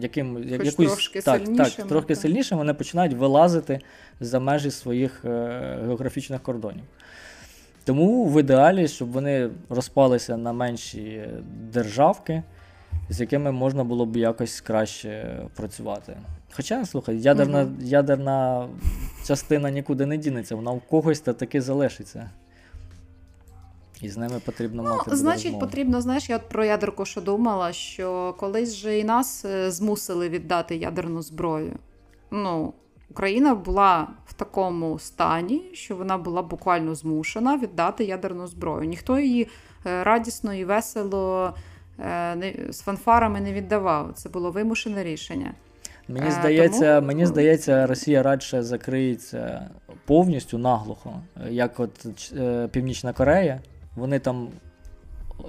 [SPEAKER 1] яким, я-
[SPEAKER 2] Хоч
[SPEAKER 1] якусь,
[SPEAKER 2] трошки
[SPEAKER 1] так, так, трохи
[SPEAKER 2] так.
[SPEAKER 1] сильнішими, вони починають вилазити за межі своїх е, географічних кордонів. Тому в ідеалі, щоб вони розпалися на менші державки, з якими можна було б якось краще працювати. Хоча, слухай, ядерна,
[SPEAKER 2] Мгм.
[SPEAKER 1] ядерна частина нікуди не дінеться, вона в когось та таки залишиться. І з ними потрібно мати.
[SPEAKER 2] Ну,
[SPEAKER 1] буде
[SPEAKER 2] значить,
[SPEAKER 1] розмову.
[SPEAKER 2] потрібно, знаєш, я от про ядерку що думала, що колись же і нас е, змусили віддати ядерну зброю. Ну, Україна була в такому стані, що вона була буквально змушена віддати ядерну зброю. Ніхто її е, радісно і весело е, з фанфарами не віддавав. Це було вимушене рішення.
[SPEAKER 1] Мені здається, тому... мені здається, Росія радше закриється повністю наглухо, як от Північна Корея. Вони там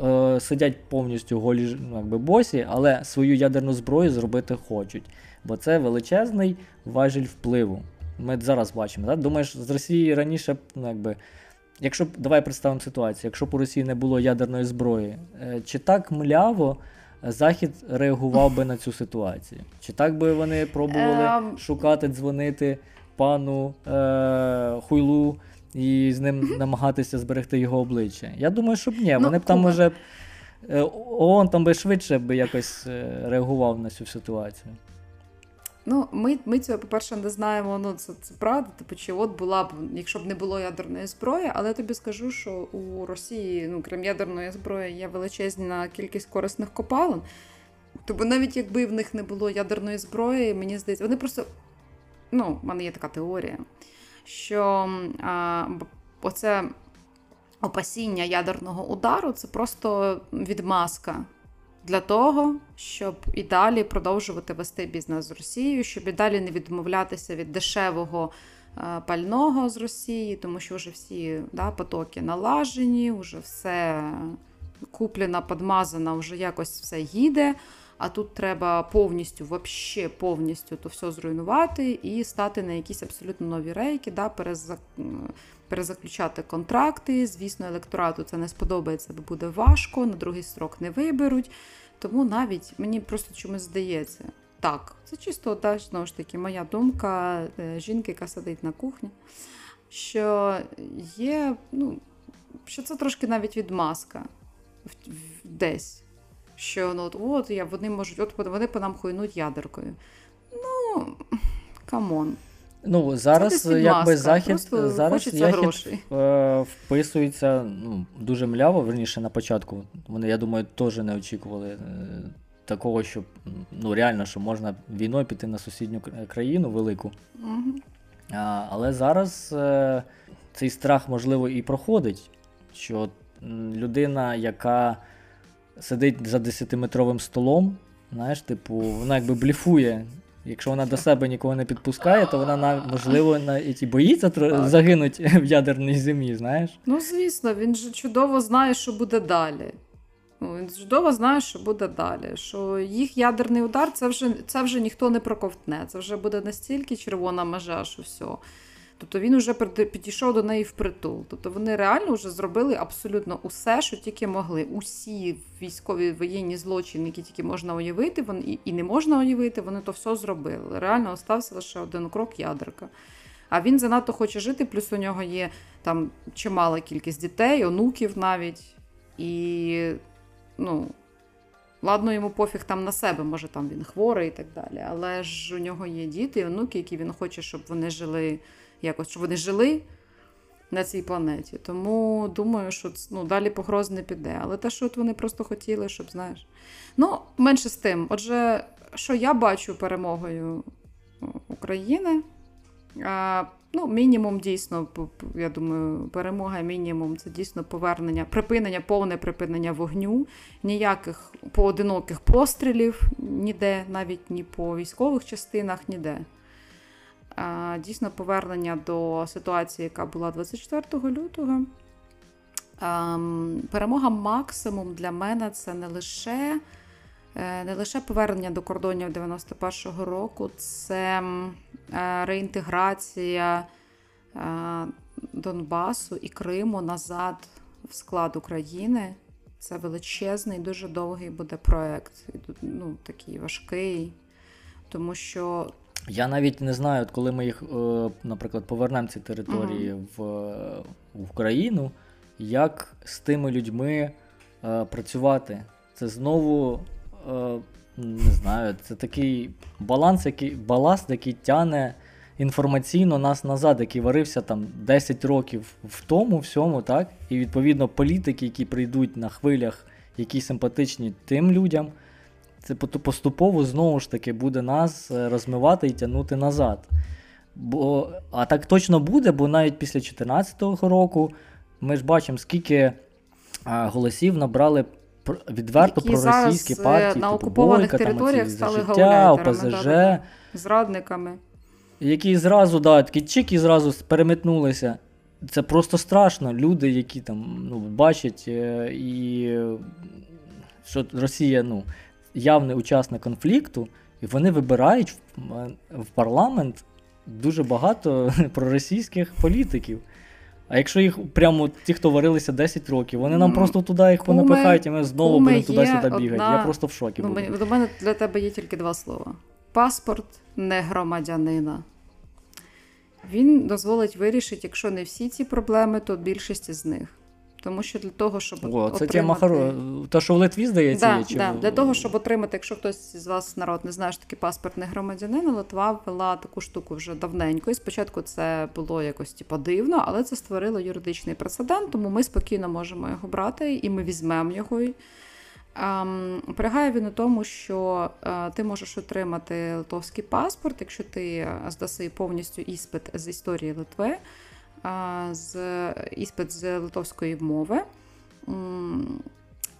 [SPEAKER 1] е, сидять повністю голі ну, якби босі, але свою ядерну зброю зробити хочуть. Бо це величезний важіль впливу. Ми зараз бачимо. Так? Думаєш, з Росії раніше, ну якби. Якщо давай представимо ситуацію, якщо б у Росії не було ядерної зброї, е, чи так мляво Захід реагував би на цю ситуацію? Чи так би вони пробували um... шукати, дзвонити пану е- Хуйлу і з ним намагатися зберегти його обличчя? Я думаю, що б ні. Ну, вони б там може е, ООН там би швидше би якось е, реагував на цю ситуацію.
[SPEAKER 2] Ну, ми ми цього, по-перше, не знаємо. Ну, це це правда. Типу, чи от була б, якщо б не було ядерної зброї, але я тобі скажу, що у Росії, ну крім ядерної зброї, є величезна кількість корисних копалин. Тобто, навіть якби в них не було ядерної зброї, мені здається, вони просто. Ну, в мене є така теорія, що а, оце опасіння ядерного удару це просто відмазка для того, щоб і далі продовжувати вести бізнес з Росією, щоб і далі не відмовлятися від дешевого е, пального з Росії, тому що вже всі да, потоки налажені, вже все куплено, подмазано, вже якось все їде. А тут треба повністю, вообще повністю то все зруйнувати і стати на якісь абсолютно нові рейки, да, перезак... перезаключати контракти. Звісно, електорату це не сподобається, бо буде важко, на другий строк не виберуть. Тому навіть мені просто чомусь здається. Так, це чисто та, знову ж таки моя думка е, жінки, яка сидить на кухні, що є, ну, що це трошки навіть відмазка десь. Що ну, от, от я, вони можуть, от вони по нам хуйнуть ядеркою. Ну, come on.
[SPEAKER 1] Ну, зараз якби захід зараз захід е, вписується ну, дуже мляво, верніше на початку. Вони, я думаю, теж не очікували е, такого, що ну, реально, що можна війною піти на сусідню країну велику.
[SPEAKER 2] Угу.
[SPEAKER 1] А, Але зараз е, цей страх, можливо, і проходить. Що людина, яка сидить за 10-метровим столом, знаєш, типу, вона якби бліфує. Якщо вона до себе нікого не підпускає, то вона можливо навіть і боїться так. загинути в ядерній зимі, знаєш?
[SPEAKER 2] Ну, звісно, він же чудово знає, що буде далі. Ну, Він чудово знає, що буде далі. Що їх ядерний удар це вже це вже ніхто не проковтне. Це вже буде настільки червона межа, що все. Тобто він вже підійшов до неї впритул. Тобто вони реально вже зробили абсолютно усе, що тільки могли. Усі військові воєнні злочини, які тільки можна уявити, вони і не можна уявити, вони то все зробили. Реально остався лише один крок ядерка. А він занадто хоче жити, плюс у нього є там чимала кількість дітей, онуків навіть. І, ну, ладно, йому пофіг там на себе, може там він хворий і так далі. Але ж у нього є діти і онуки, які він хоче, щоб вони жили якось, щоб вони жили на цій планеті. Тому думаю, що ну, далі погроз не піде. Але те, що от вони просто хотіли, щоб знаєш. Ну, менше з тим. Отже, що я бачу перемогою України. А, Ну, мінімум дійсно, я думаю, перемога мінімум це дійсно повернення, припинення, повне припинення вогню, ніяких поодиноких пострілів ніде, навіть ні по військових частинах, ніде дійсно повернення до ситуації, яка була 24 лютого. Перемога максимум для мене це не лише е, не лише повернення до кордонів 91-го року, це е, реінтеграція е, Донбасу і Криму назад в склад України. Це величезний, дуже довгий буде проект, ну, такий важкий, тому що
[SPEAKER 1] я навіть не знаю, от коли ми їх, е, наприклад, повернемо ці території uh-huh. в, в Україну, як з тими людьми е, працювати. Це знову е, не знаю, це такий баланс, який, баласт, який тяне інформаційно нас назад, який варився там 10 років в тому всьому, так? І відповідно політики, які прийдуть на хвилях, які симпатичні тим людям це поступово знову ж таки буде нас е, розмивати і тягнути назад. Бо, А так точно буде, бо навіть після 2014 року ми ж бачимо, скільки а, голосів набрали відверто
[SPEAKER 2] Які
[SPEAKER 1] проросійські
[SPEAKER 2] зараз е,
[SPEAKER 1] партії,
[SPEAKER 2] на
[SPEAKER 1] типу
[SPEAKER 2] окупованих
[SPEAKER 1] Бойка,
[SPEAKER 2] територіях
[SPEAKER 1] там,
[SPEAKER 2] стали
[SPEAKER 1] життя, ОПЗЖ,
[SPEAKER 2] да-да-да. зрадниками.
[SPEAKER 1] які зразу, да, такі чик і зразу переметнулися. Це просто страшно. Люди, які там ну, бачать, е, і що Росія ну, явний учасник конфлікту, і вони вибирають в, в парламент дуже багато [laughs] проросійських політиків. А якщо їх прямо ті, хто варилися 10 років, вони нам просто туди їх понапихають, і ми знову будемо туди-сюди бігати.
[SPEAKER 2] одна-
[SPEAKER 1] Я просто в шокі
[SPEAKER 2] Ну,
[SPEAKER 1] буду.
[SPEAKER 2] до мене для тебе є тільки два слова: паспорт не громадянина. Він дозволить вирішити, якщо не всі ці проблеми, то більшість із них. Тому що для того, щоб
[SPEAKER 1] О, це
[SPEAKER 2] отримати...
[SPEAKER 1] тема хоро. Та, що в Литві, здається,
[SPEAKER 2] Да,
[SPEAKER 1] є. Чи...
[SPEAKER 2] да. Для того, щоб отримати, якщо хтось з вас народ не знає, що таке паспорт не громадянина, Литва ввела таку штуку вже давненько. І спочатку це було якось типу, дивно, але це створило юридичний прецедент, тому ми спокійно можемо його брати і ми візьмемо його. Ем, Полягає він у тому, що е, ти можеш отримати литовський паспорт, якщо ти е, здаси повністю іспит з історії Литви, з іспит з литовської мови.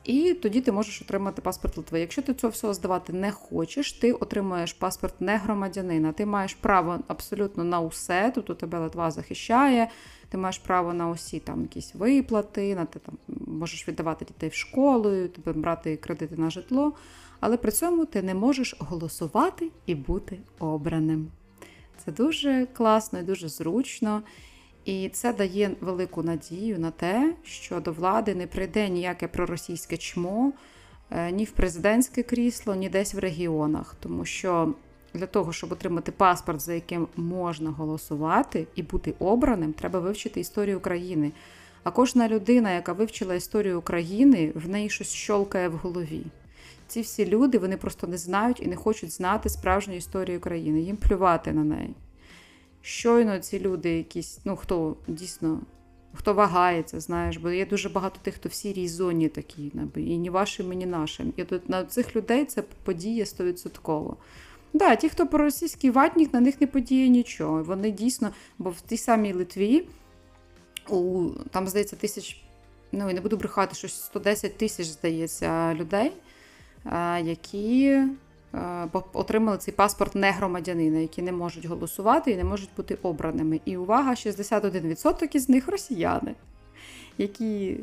[SPEAKER 2] І тоді ти можеш отримати паспорт Литви. Якщо ти цього всього здавати не хочеш, ти отримуєш паспорт не громадянина. Ти маєш право абсолютно на усе. У тебе Литва захищає, ти маєш право на усі там якісь виплати, на ти там можеш віддавати дітей в школу, тебе брати кредити на житло. Але при цьому ти не можеш голосувати і бути обраним. Це дуже класно і дуже зручно. І це дає велику надію на те, що до влади не прийде ніяке проросійське чмо е, ні в президентське крісло, ні десь в регіонах. Тому що для того, щоб отримати паспорт, за яким можна голосувати і бути обраним, треба вивчити історію України. А кожна людина, яка вивчила історію України, в неї щось щолкає в голові. Ці всі люди вони просто не знають і не хочуть знати справжню історію України. Їм плювати на неї щойно ці люди, якісь, ну хто дійсно, хто вагається, знаєш, бо є дуже багато тих, хто в сірій зоні такі, і ні вашим, і ні нашим. І тут на цих людей це подіє стовідсотково. Да, ті, хто проросійський ватник, на них не подіє нічого. Вони дійсно, бо в тій самій Литві, у, там, здається, тисяч, ну і не буду брехати, щось 110 тисяч, здається, людей, які отримали цей паспорт не громадянина, які не можуть голосувати і не можуть бути обраними. І увага, 61% із них росіяни, які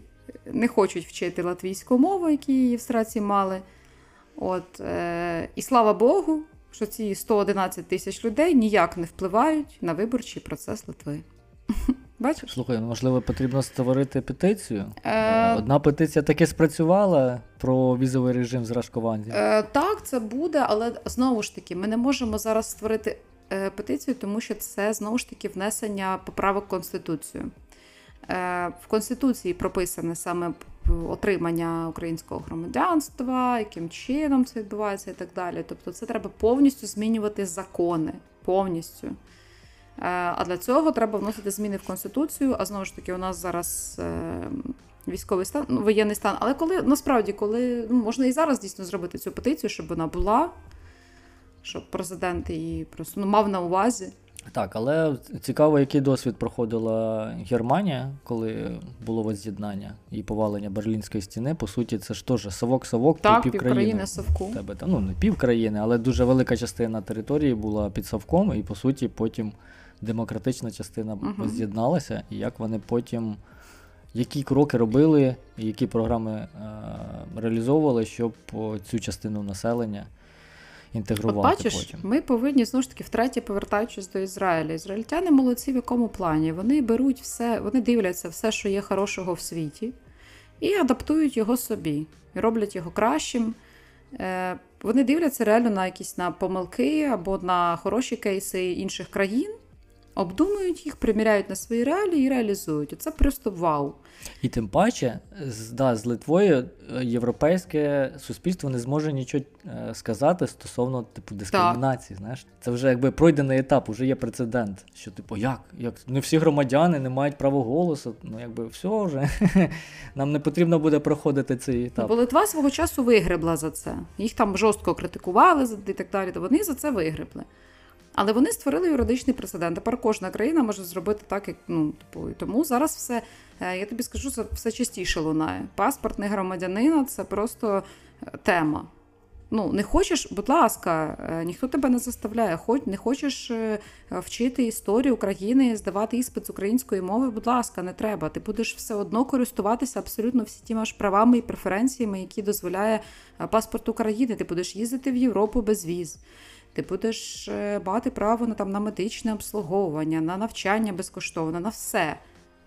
[SPEAKER 2] не хочуть вчити латвійську мову, які її в страці мали. От, е, І слава Богу, що ці 111 тисяч людей ніяк не впливають на виборчий процес Литви. Бачиш?
[SPEAKER 1] Слухай, ну, можливо, потрібно створити петицію.
[SPEAKER 2] Е...
[SPEAKER 1] Одна петиція таки спрацювала про візовий режим з Рашкованді.
[SPEAKER 2] Е, Так, це буде, але знову ж таки, ми не можемо зараз створити е, петицію, тому що це знову ж таки внесення поправок в Конституцію. Е, В Конституції прописане саме отримання українського громадянства, яким чином це відбувається і так далі. Тобто, це треба повністю змінювати закони. Повністю. А для цього треба вносити зміни в Конституцію. А знову ж таки, у нас зараз е, військовий стан, ну, воєнний стан. Але коли насправді, коли ну, можна і зараз дійсно зробити цю петицію, щоб вона була, щоб президент її просто ну, мав на увазі.
[SPEAKER 1] Так, але цікаво, який досвід проходила Германія, коли було воз'єднання і повалення Берлінської стіни. По суті, це ж теж совок-совок
[SPEAKER 2] так,
[SPEAKER 1] пів країни.
[SPEAKER 2] совку.
[SPEAKER 1] Тебе, ну, не пів країни, але дуже велика частина території була під совком, і по суті, потім демократична частина
[SPEAKER 2] uh-huh.
[SPEAKER 1] з'єдналася, і як вони потім, які кроки робили, і які програми е- реалізовували, щоб цю частину населення інтегрувати.
[SPEAKER 2] От бачиш,
[SPEAKER 1] потім.
[SPEAKER 2] Ми повинні знову ж таки втретє, повертаючись до Ізраїля. Ізраїльтяни молодці в якому плані? Вони беруть все, вони дивляться все, що є хорошого в світі, і адаптують його собі, і роблять його кращим. Е- вони дивляться реально на якісь на помилки або на хороші кейси інших країн обдумують їх, приміряють на свої реалії і реалізують. Це просто вау.
[SPEAKER 1] І тим паче, да, з Литвою європейське суспільство не зможе нічого е, сказати стосовно типу дискримінації. Так. Знаєш, це вже якби пройдений етап, вже є прецедент. Що, типу, як? Як не всі громадяни не мають права голосу. Ну, якби все вже [laughs] нам не потрібно буде проходити цей етап.
[SPEAKER 2] Бо Литва свого часу вигребла за це. Їх там жорстко критикували і так далі. То вони за це вигребли. Але вони створили юридичний прецедент. Тепер кожна країна може зробити так, як ну типу, тому зараз все е, я тобі скажу, це все частіше лунає. Паспорт не громадянина це просто е, тема. Ну, не хочеш, будь ласка, е, ніхто тебе не заставляє. Хоч не хочеш вчити історію України, здавати іспит з української мови, будь ласка, не треба. Ти будеш все одно користуватися абсолютно всі тими ж правами і преференціями, які дозволяє паспорт України. Ти будеш їздити в Європу без віз. Ти будеш е, мати право на там на медичне обслуговування, на навчання безкоштовне, на все.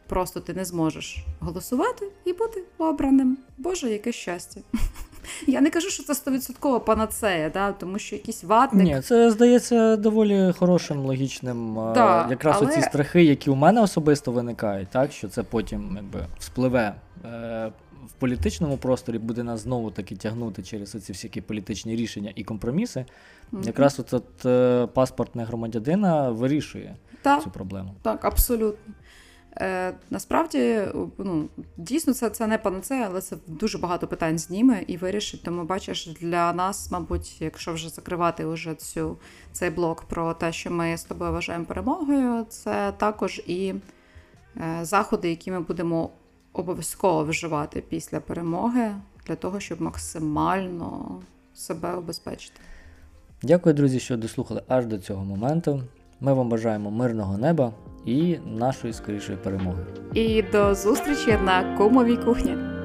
[SPEAKER 2] Просто ти не зможеш голосувати і бути обраним. Боже, яке щастя. [laughs] Я не кажу, що це стовідсотково панацея, да? тому що якийсь ватник.
[SPEAKER 1] Ні, це здається доволі хорошим, логічним. е,
[SPEAKER 2] Да,
[SPEAKER 1] якраз
[SPEAKER 2] але-
[SPEAKER 1] оці страхи, які у мене особисто виникають, так що це потім якби вспливе. е, В політичному просторі буде нас знову таки тягнути через ці всякі політичні рішення і компроміси.
[SPEAKER 2] Мгм.
[SPEAKER 1] Якраз от, от е, паспортне громадянина вирішує
[SPEAKER 2] Так,
[SPEAKER 1] цю проблему.
[SPEAKER 2] так, абсолютно. Е, насправді, ну, дійсно, це, це не панацея, але це дуже багато питань зніме і вирішить. Тому бачиш, для нас, мабуть, якщо вже закривати уже цю, цей блок про те, що ми з тобою вважаємо перемогою, це також і е, заходи, які ми будемо обов'язково вживати після перемоги, для того, щоб максимально себе обезпечити.
[SPEAKER 1] Дякую, друзі, що дослухали аж до цього моменту. Ми вам бажаємо мирного неба і нашої скорішої перемоги.
[SPEAKER 2] І до зустрічі на кумовій кухні.